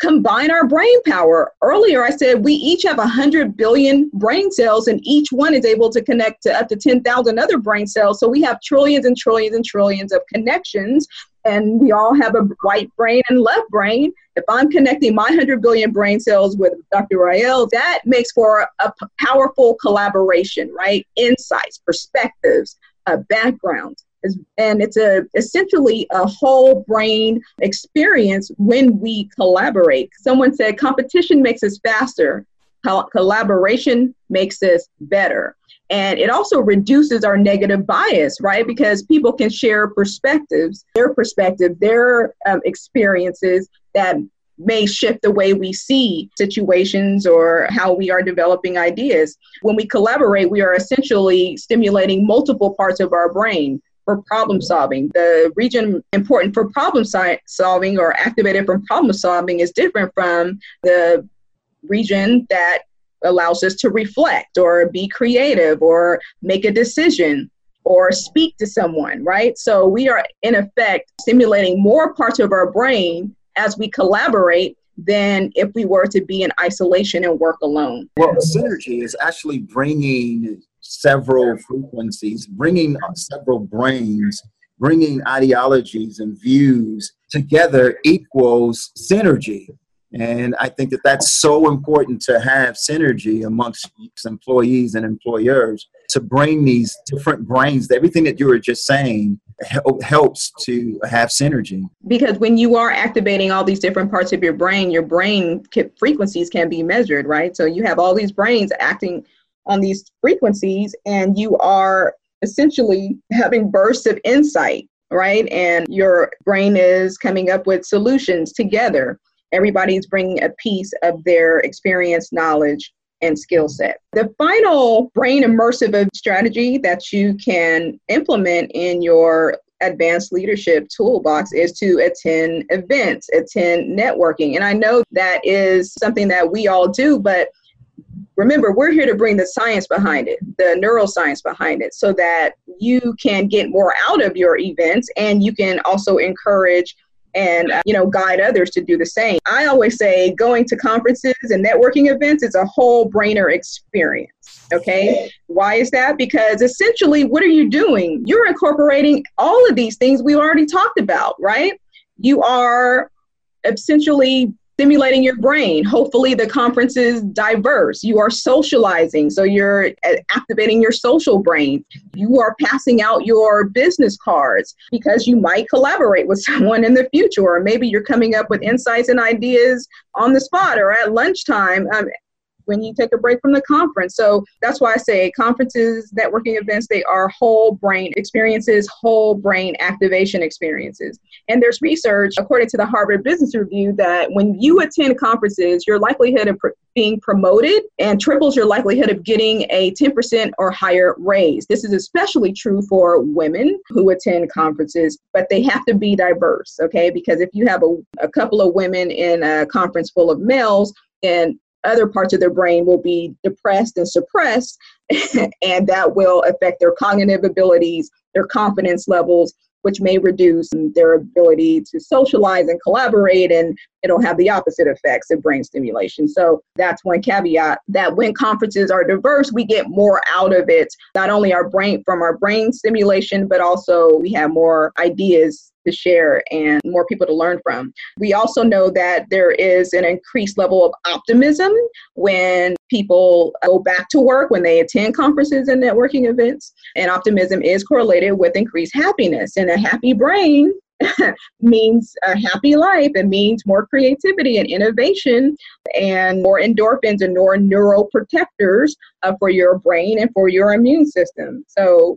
combine our brain power. Earlier, I said we each have 100 billion brain cells, and each one is able to connect to up to 10,000 other brain cells. So we have trillions and trillions and trillions of connections, and we all have a right brain and left brain. If I'm connecting my 100 billion brain cells with Dr. Rael, that makes for a, powerful collaboration, right? Insights, perspectives, uh, backgrounds and it's a essentially a whole brain experience when we collaborate. Someone said competition makes us faster, collaboration makes us better. And it also reduces our negative bias, right? Because people can share perspectives, their perspective, their um, experiences that may shift the way we see situations or how we are developing ideas. When we collaborate, we are essentially stimulating multiple parts of our brain for problem solving. The region important for problem solving or activated from problem solving is different from the region that allows us to reflect or be creative or make a decision or speak to someone, right? So we are in effect stimulating more parts of our brain as we collaborate than if we were to be in isolation and work alone. Well, synergy is actually bringing several frequencies, bringing several brains, bringing ideologies and views together equals synergy. And I think that that's so important to have synergy amongst employees and employers to bring these different brains, everything that you were just saying helps to have synergy. Because when you are activating all these different parts of your brain, your brain frequencies can be measured, right? So you have all these brains acting on these frequencies, and you are essentially having bursts of insight, right? And your brain is coming up with solutions together everybody's bringing a piece of their experience, knowledge, and skill set. The final brain immersive strategy that you can implement in your advanced leadership toolbox is to attend events, attend networking. And I know that is something that we all do, but remember, we're here to bring the science behind it, the neuroscience behind it, so that you can get more out of your events and you can also encourage and uh, you know guide others to do the same. I always say going to conferences and networking events is a whole brainer experience okay? Why is that? Because essentially what are you doing? You're incorporating all of these things we already talked about right? You are essentially stimulating your brain. Hopefully, the conference is diverse. You are socializing, so you're activating your social brain. You are passing out your business cards because you might collaborate with someone in the future, or maybe you're coming up with insights and ideas on the spot or at lunchtime. Um, when you take a break from the conference. So that's why I say conferences, networking events, they are whole brain experiences, whole brain activation experiences. And there's research, according to the Harvard Business Review, that when you attend conferences, your likelihood of pr- being promoted and triples your likelihood of getting a 10% or higher raise. This is especially true for women who attend conferences, but they have to be diverse, okay? Because if you have a, a couple of women in a conference full of males, then other parts of their brain will be depressed and suppressed, and that will affect their cognitive abilities, their confidence levels, which may reduce their ability to socialize and collaborate, and it'll have the opposite effects of brain stimulation. So that's one caveat that when conferences are diverse, we get more out of it, not only our brain from our brain stimulation, but also we have more ideas to share and more people to learn from. We also know that there is an increased level of optimism when people go back to work, when they attend conferences and networking events. And optimism is correlated with increased happiness. And a happy brain means a happy life. It means more creativity and innovation and more endorphins and more neuroprotectors uh, for your brain and for your immune system. So,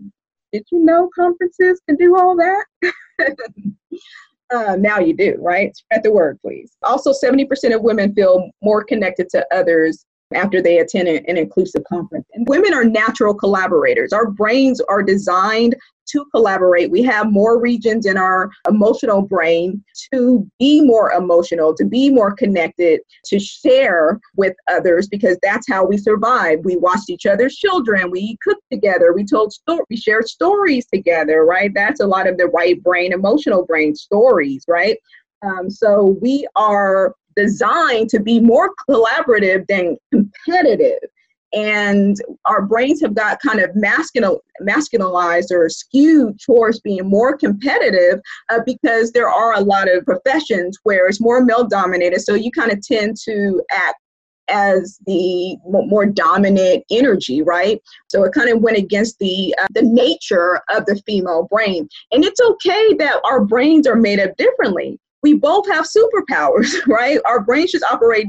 did you know conferences can do all that? uh, now you do, right? Spread the word, please. Also, 70% of women feel more connected to others after they attend an inclusive conference. And women are natural collaborators. Our brains are designed to collaborate. We have more regions in our emotional brain to be more emotional, to be more connected, to share with others because that's how we survive. We watched each other's children, we cooked together, we told stories, we shared stories together, right? That's a lot of the right brain, emotional brain stories, right? Um, so we are designed to be more collaborative than competitive and our brains have got kind of masculine, masculinized or skewed towards being more competitive uh, because there are a lot of professions where it's more male dominated so you kind of tend to act as the more dominant energy, right? So it kind of went against the uh, the nature of the female brain. And it's okay that our brains are made up differently. We both have superpowers, right? Our brains just operate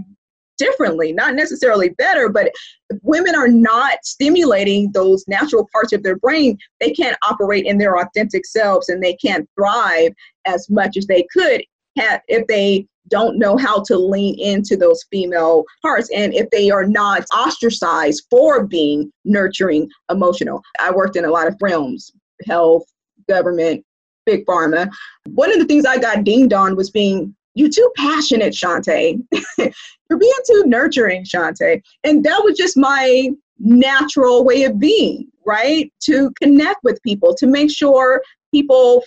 differently, not necessarily better, but if women are not stimulating those natural parts of their brain, they can't operate in their authentic selves and they can't thrive as much as they could if they don't know how to lean into those female parts and if they are not ostracized for being nurturing emotional i worked in a lot of realms health government big pharma one of the things i got dinged on was being you're too passionate Shante. You're being too nurturing Shante. And that was just my natural way of being right? To connect with people to make sure people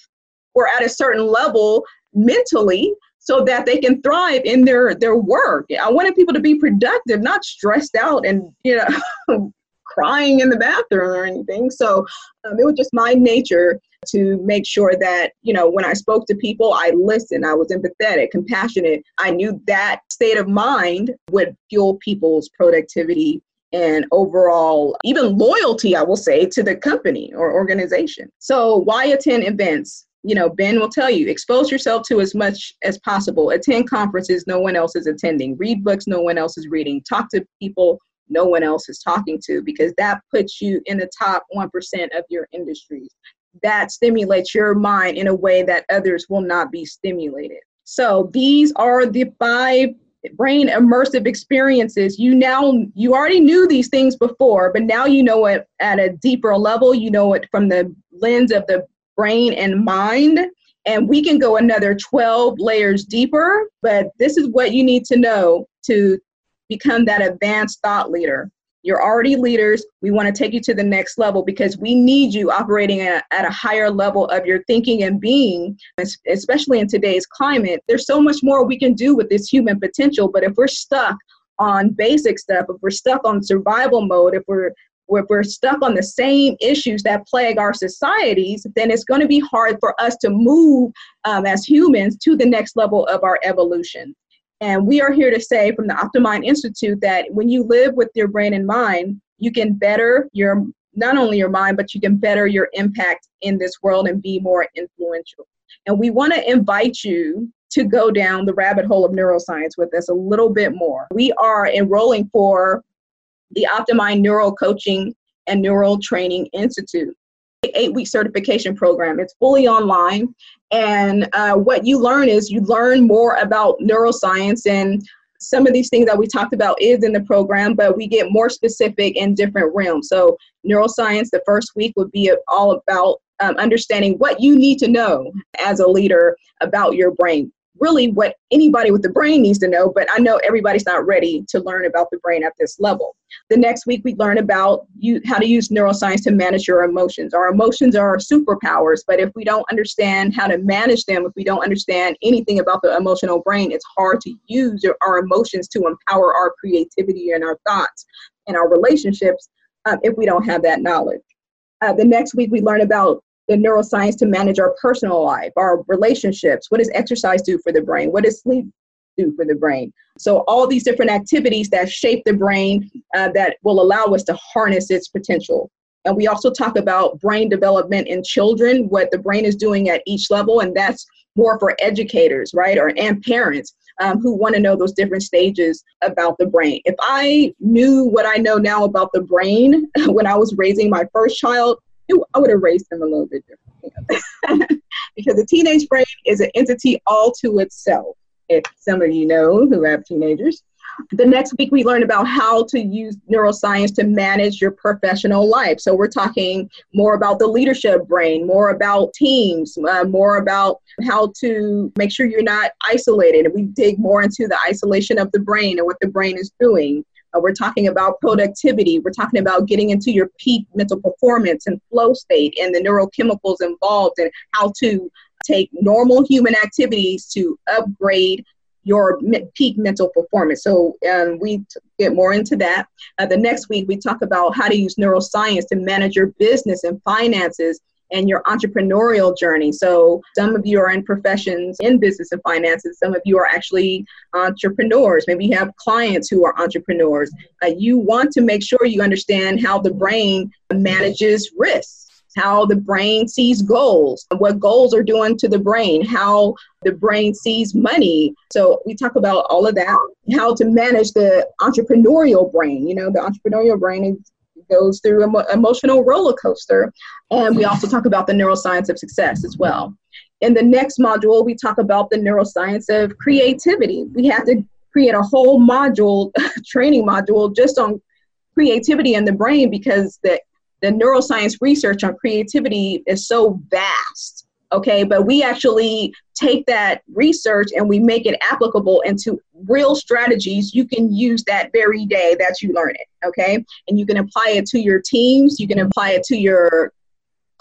were at a certain level mentally so that they can thrive in their their work. I wanted people to be productive, not stressed out and you know crying in the bathroom or anything. So um, it was just my nature to make sure that you know when I spoke to people, I listened. I was empathetic, compassionate. I knew that state of mind would fuel people's productivity and overall even loyalty i will say to the company or organization so why attend events you know, Ben will tell you expose yourself to as much as possible. Attend conferences no one else is attending. Read books no one else is reading. Talk to people no one else is talking to because that puts you in the top 1% of your industries. That stimulates your mind in a way that others will not be stimulated. So these are the five brain immersive experiences you now you already knew these things before but now you know it at a deeper level you know it from the lens of the brain and mind. And we can go another 12 layers deeper, but this is what you need to know to become that advanced thought leader. You're already leaders. We want to take you to the next level because we need you operating at, at a higher level of your thinking and being, especially in today's climate. There's so much more we can do with this human potential, but if we're stuck on basic stuff, if we're stuck on survival mode, if we're if we're stuck on the same issues that plague our societies, then it's going to be hard for us to move um, as humans to the next level of our evolution. And we are here to say from the Optimind Institute that when you live with your brain and mind, you can better your not only your mind, but you can better your impact in this world and be more influential. And we want to invite you to go down the rabbit hole of neuroscience with us a little bit more. We are enrolling for the Optimind Neural Coaching and Neural Training Institute. Eight week certification program. It's fully online. And uh, what you learn is you learn more about neuroscience and some of these things that we talked about is in the program, but we get more specific in different realms. So, neuroscience, the first week would be all about um, understanding what you need to know as a leader about your brain really what anybody with the brain needs to know, but I know everybody's not ready to learn about the brain at this level. The next week, we learn about you, how to use neuroscience to manage your emotions. Our emotions are our superpowers, but if we don't understand how to manage them, if we don't understand anything about the emotional brain, it's hard to use our emotions to empower our creativity and our thoughts and our relationships um, if we don't have that knowledge. Uh, the next week, we learn about the neuroscience to manage our personal life, our relationships. What does exercise do for the brain? What does sleep do for the brain? So, all these different activities that shape the brain uh, that will allow us to harness its potential. And we also talk about brain development in children, what the brain is doing at each level, and that's more for educators, right, or and parents um, who want to know those different stages about the brain. If I knew what I know now about the brain when I was raising my first child, I would have raised them a little bit differently. because the teenage brain is an entity all to itself. If some of you know who have teenagers. The next week, we learn about how to use neuroscience to manage your professional life. So, we're talking more about the leadership brain, more about teams, uh, more about how to make sure you're not isolated. And we dig more into the isolation of the brain and what the brain is doing. Uh, we're talking about productivity. We're talking about getting into your peak mental performance and flow state and the neurochemicals involved and how to take normal human activities to upgrade your peak mental performance. So um, we t- get more into that. Uh, the next week, we talk about how to use neuroscience to manage your business and finances and your entrepreneurial journey. So, some of you are in professions in business and finances, some of you are actually entrepreneurs. Maybe you have clients who are entrepreneurs. Uh, you want to make sure you understand how the brain manages risks how the brain sees goals, what goals are doing to the brain, how the brain sees money. So we talk about all of that, how to manage the entrepreneurial brain. You know, the entrepreneurial brain is, goes through an emotional roller coaster. And we also talk about the neuroscience of success as well. In the next module, we talk about the neuroscience of creativity. We have to create a whole module, training module, just on creativity in the brain because the the neuroscience research on creativity is so vast okay? But we actually take that research and we make it applicable into real strategies you can use that very day that you learn it okay? And you can apply it to your teams you can apply it to your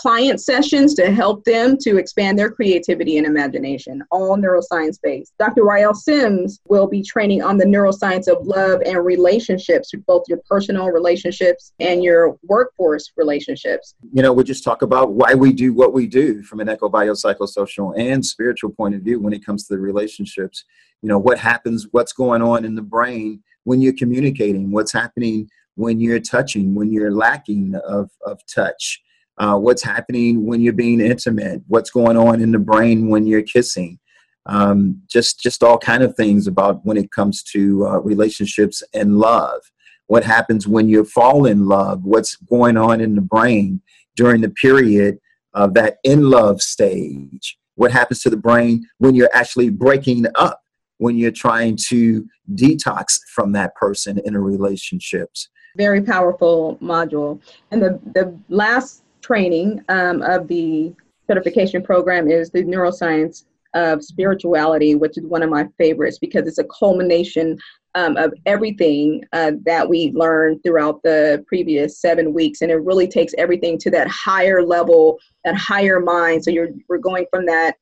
client sessions to help them to expand their creativity and imagination, all neuroscience based. Dr. Rael Sims will be training on the neuroscience of love and relationships, both your personal relationships and your workforce relationships. You know, we just talk about why we do what we do from an eco-biopsychosocial and spiritual point of view when it comes to the relationships. You know, what happens, what's going on in the brain when you're communicating, what's happening when you're touching, when you're lacking of, of touch uh, what's happening when you're being intimate, what's going on in the brain when you're kissing, um, just just all kind of things about when it comes to uh, relationships and love. What happens when you fall in love? What's going on in the brain during the period of that in love stage? What happens to the brain when you're actually breaking up? When you're trying to detox from that person in a relationships very powerful module. And the, the last training um, of the certification program is the neuroscience of spirituality, which is one of my favorites because it's a culmination um, of everything uh, that we learned throughout the previous seven weeks, and it really takes everything to that higher level, that higher mind. So you're we're going from that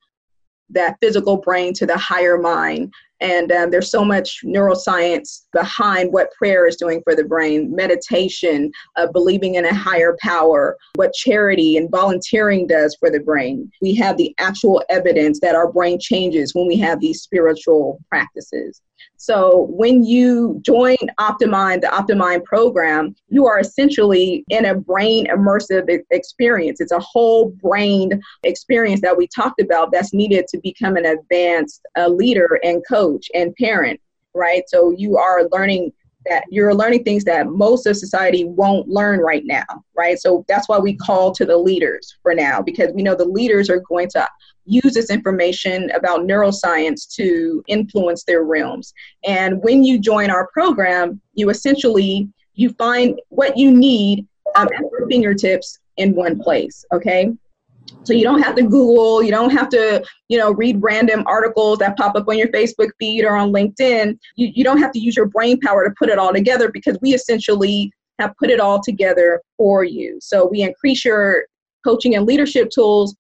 that physical brain to the higher mind. And um, there's so much neuroscience behind what prayer is doing for the brain, meditation, uh, believing in a higher power, what charity and volunteering does for the brain. We have the actual evidence that our brain changes when we have these spiritual practices. So when you join Optimind, the Optimind program, you are essentially in a brain immersive experience. It's a whole brain experience that we talked about that's needed to become an advanced uh, leader and coach and parent, right? So you are learning that you're learning things that most of society won't learn right now, right? So that's why we call to the leaders for now because we know the leaders are going to use this information about neuroscience to influence their realms. And when you join our program, you essentially you find what you need at your fingertips in one place. Okay. So you don't have to Google, you don't have to, you know, read random articles that pop up on your Facebook feed or on LinkedIn. You, you don't have to use your brain power to put it all together because we essentially have put it all together for you. So we increase your coaching and leadership tools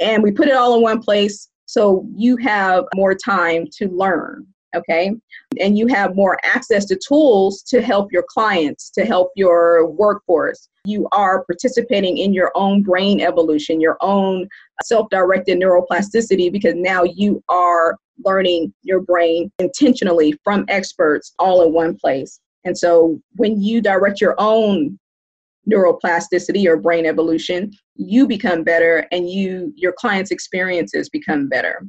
and we put it all in one place so you have more time to learn okay? And you have more access to tools to help your clients to help your workforce. You are participating in your own brain evolution your own self-directed neuroplasticity because now you are learning your brain intentionally from experts all in one place. And so when you direct your own neuroplasticity or brain evolution you become better and you your clients experiences become better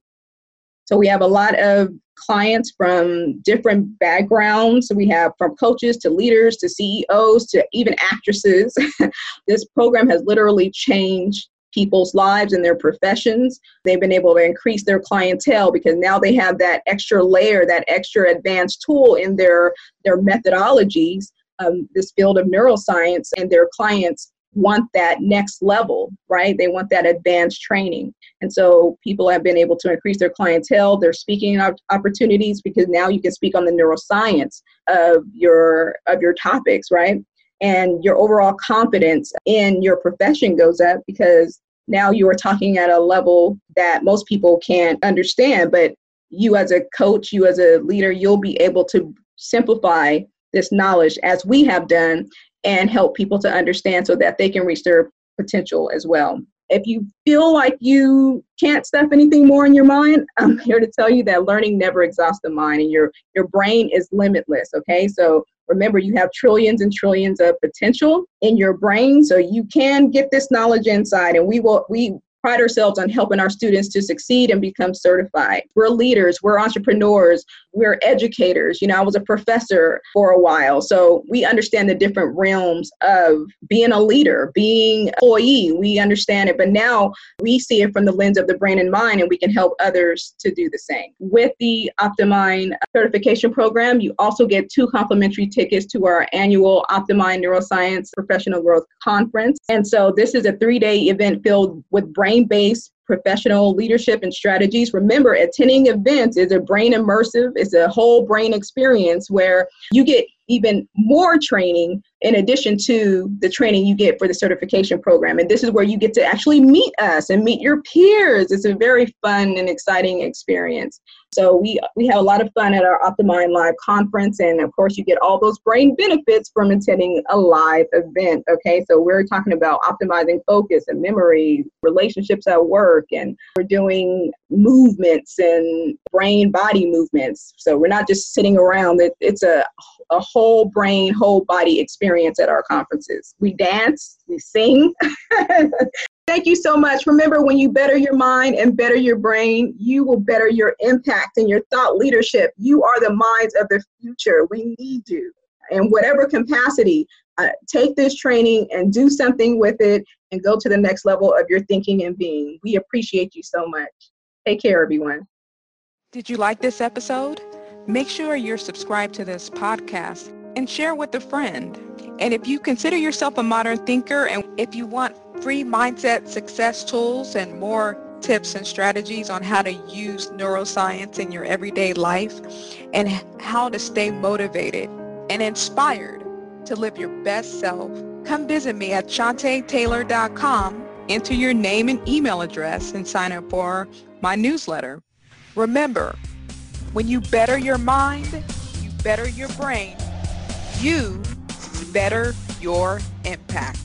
so we have a lot of clients from different backgrounds So we have from coaches to leaders to ceos to even actresses this program has literally changed people's lives and their professions. They've been able to increase their clientele because now they have that extra layer, that extra advanced tool in their their methodologies um, this field of neuroscience and their clients want that next level, right? They want that advanced training. And so people have been able to increase their clientele, their speaking opportunities because now you can speak on the neuroscience of your of your topics, right? And your overall confidence in your profession goes up because now you are talking at a level that most people can't understand, but you as a coach, you as a leader, you'll be able to simplify this knowledge as we have done and help people to understand so that they can reach their potential as well. If you feel like you can't stuff anything more in your mind, I'm here to tell you that learning never exhausts the mind and your your brain is limitless, okay? So remember you have trillions and trillions of potential in your brain so you can get this knowledge inside and we will we pride ourselves on helping our students to succeed and become certified. We're leaders, we're entrepreneurs, we're educators. You know, I was a professor for a while, so we understand the different realms of being a leader, being an employee. We understand it, but now we see it from the lens of the brain and mind, and we can help others to do the same. With the Optimind certification program, you also get two complimentary tickets to our annual Optimind Neuroscience Professional Growth Conference. And so this is a three day event filled with brain based professional leadership and strategies. Remember, attending events is a brain immersive, it's a whole brain experience where you get even more training in addition to the training you get for the certification program. And this is where you get to actually meet us and meet your peers. It's a very fun and exciting experience. So we we have a lot of fun at our Optimind Live conference, and of course, you get all those brain benefits from attending a live event. Okay, so we're talking about optimizing focus and memory, relationships at work, and we're doing movements and brain body movements. So we're not just sitting around. It, it's a a whole brain, whole body experience at our conferences. We dance, we sing. Thank you so much. Remember, when you better your mind and better your brain, you will better your impact and your thought leadership. You are the minds of the future. We need you in whatever capacity. Uh, take this training and do something with it and go to the next level of your thinking and being. We appreciate you so much. Take care, everyone. Did you like this episode? Make sure you're subscribed to this podcast and share with a friend. And if you consider yourself a modern thinker and if you want free mindset success tools and more tips and strategies on how to use neuroscience in your everyday life and how to stay motivated and inspired to live your best self, come visit me at shantetaylor.com, enter your name and email address and sign up for my newsletter. Remember, when you better your mind, you better your brain, you better your impact.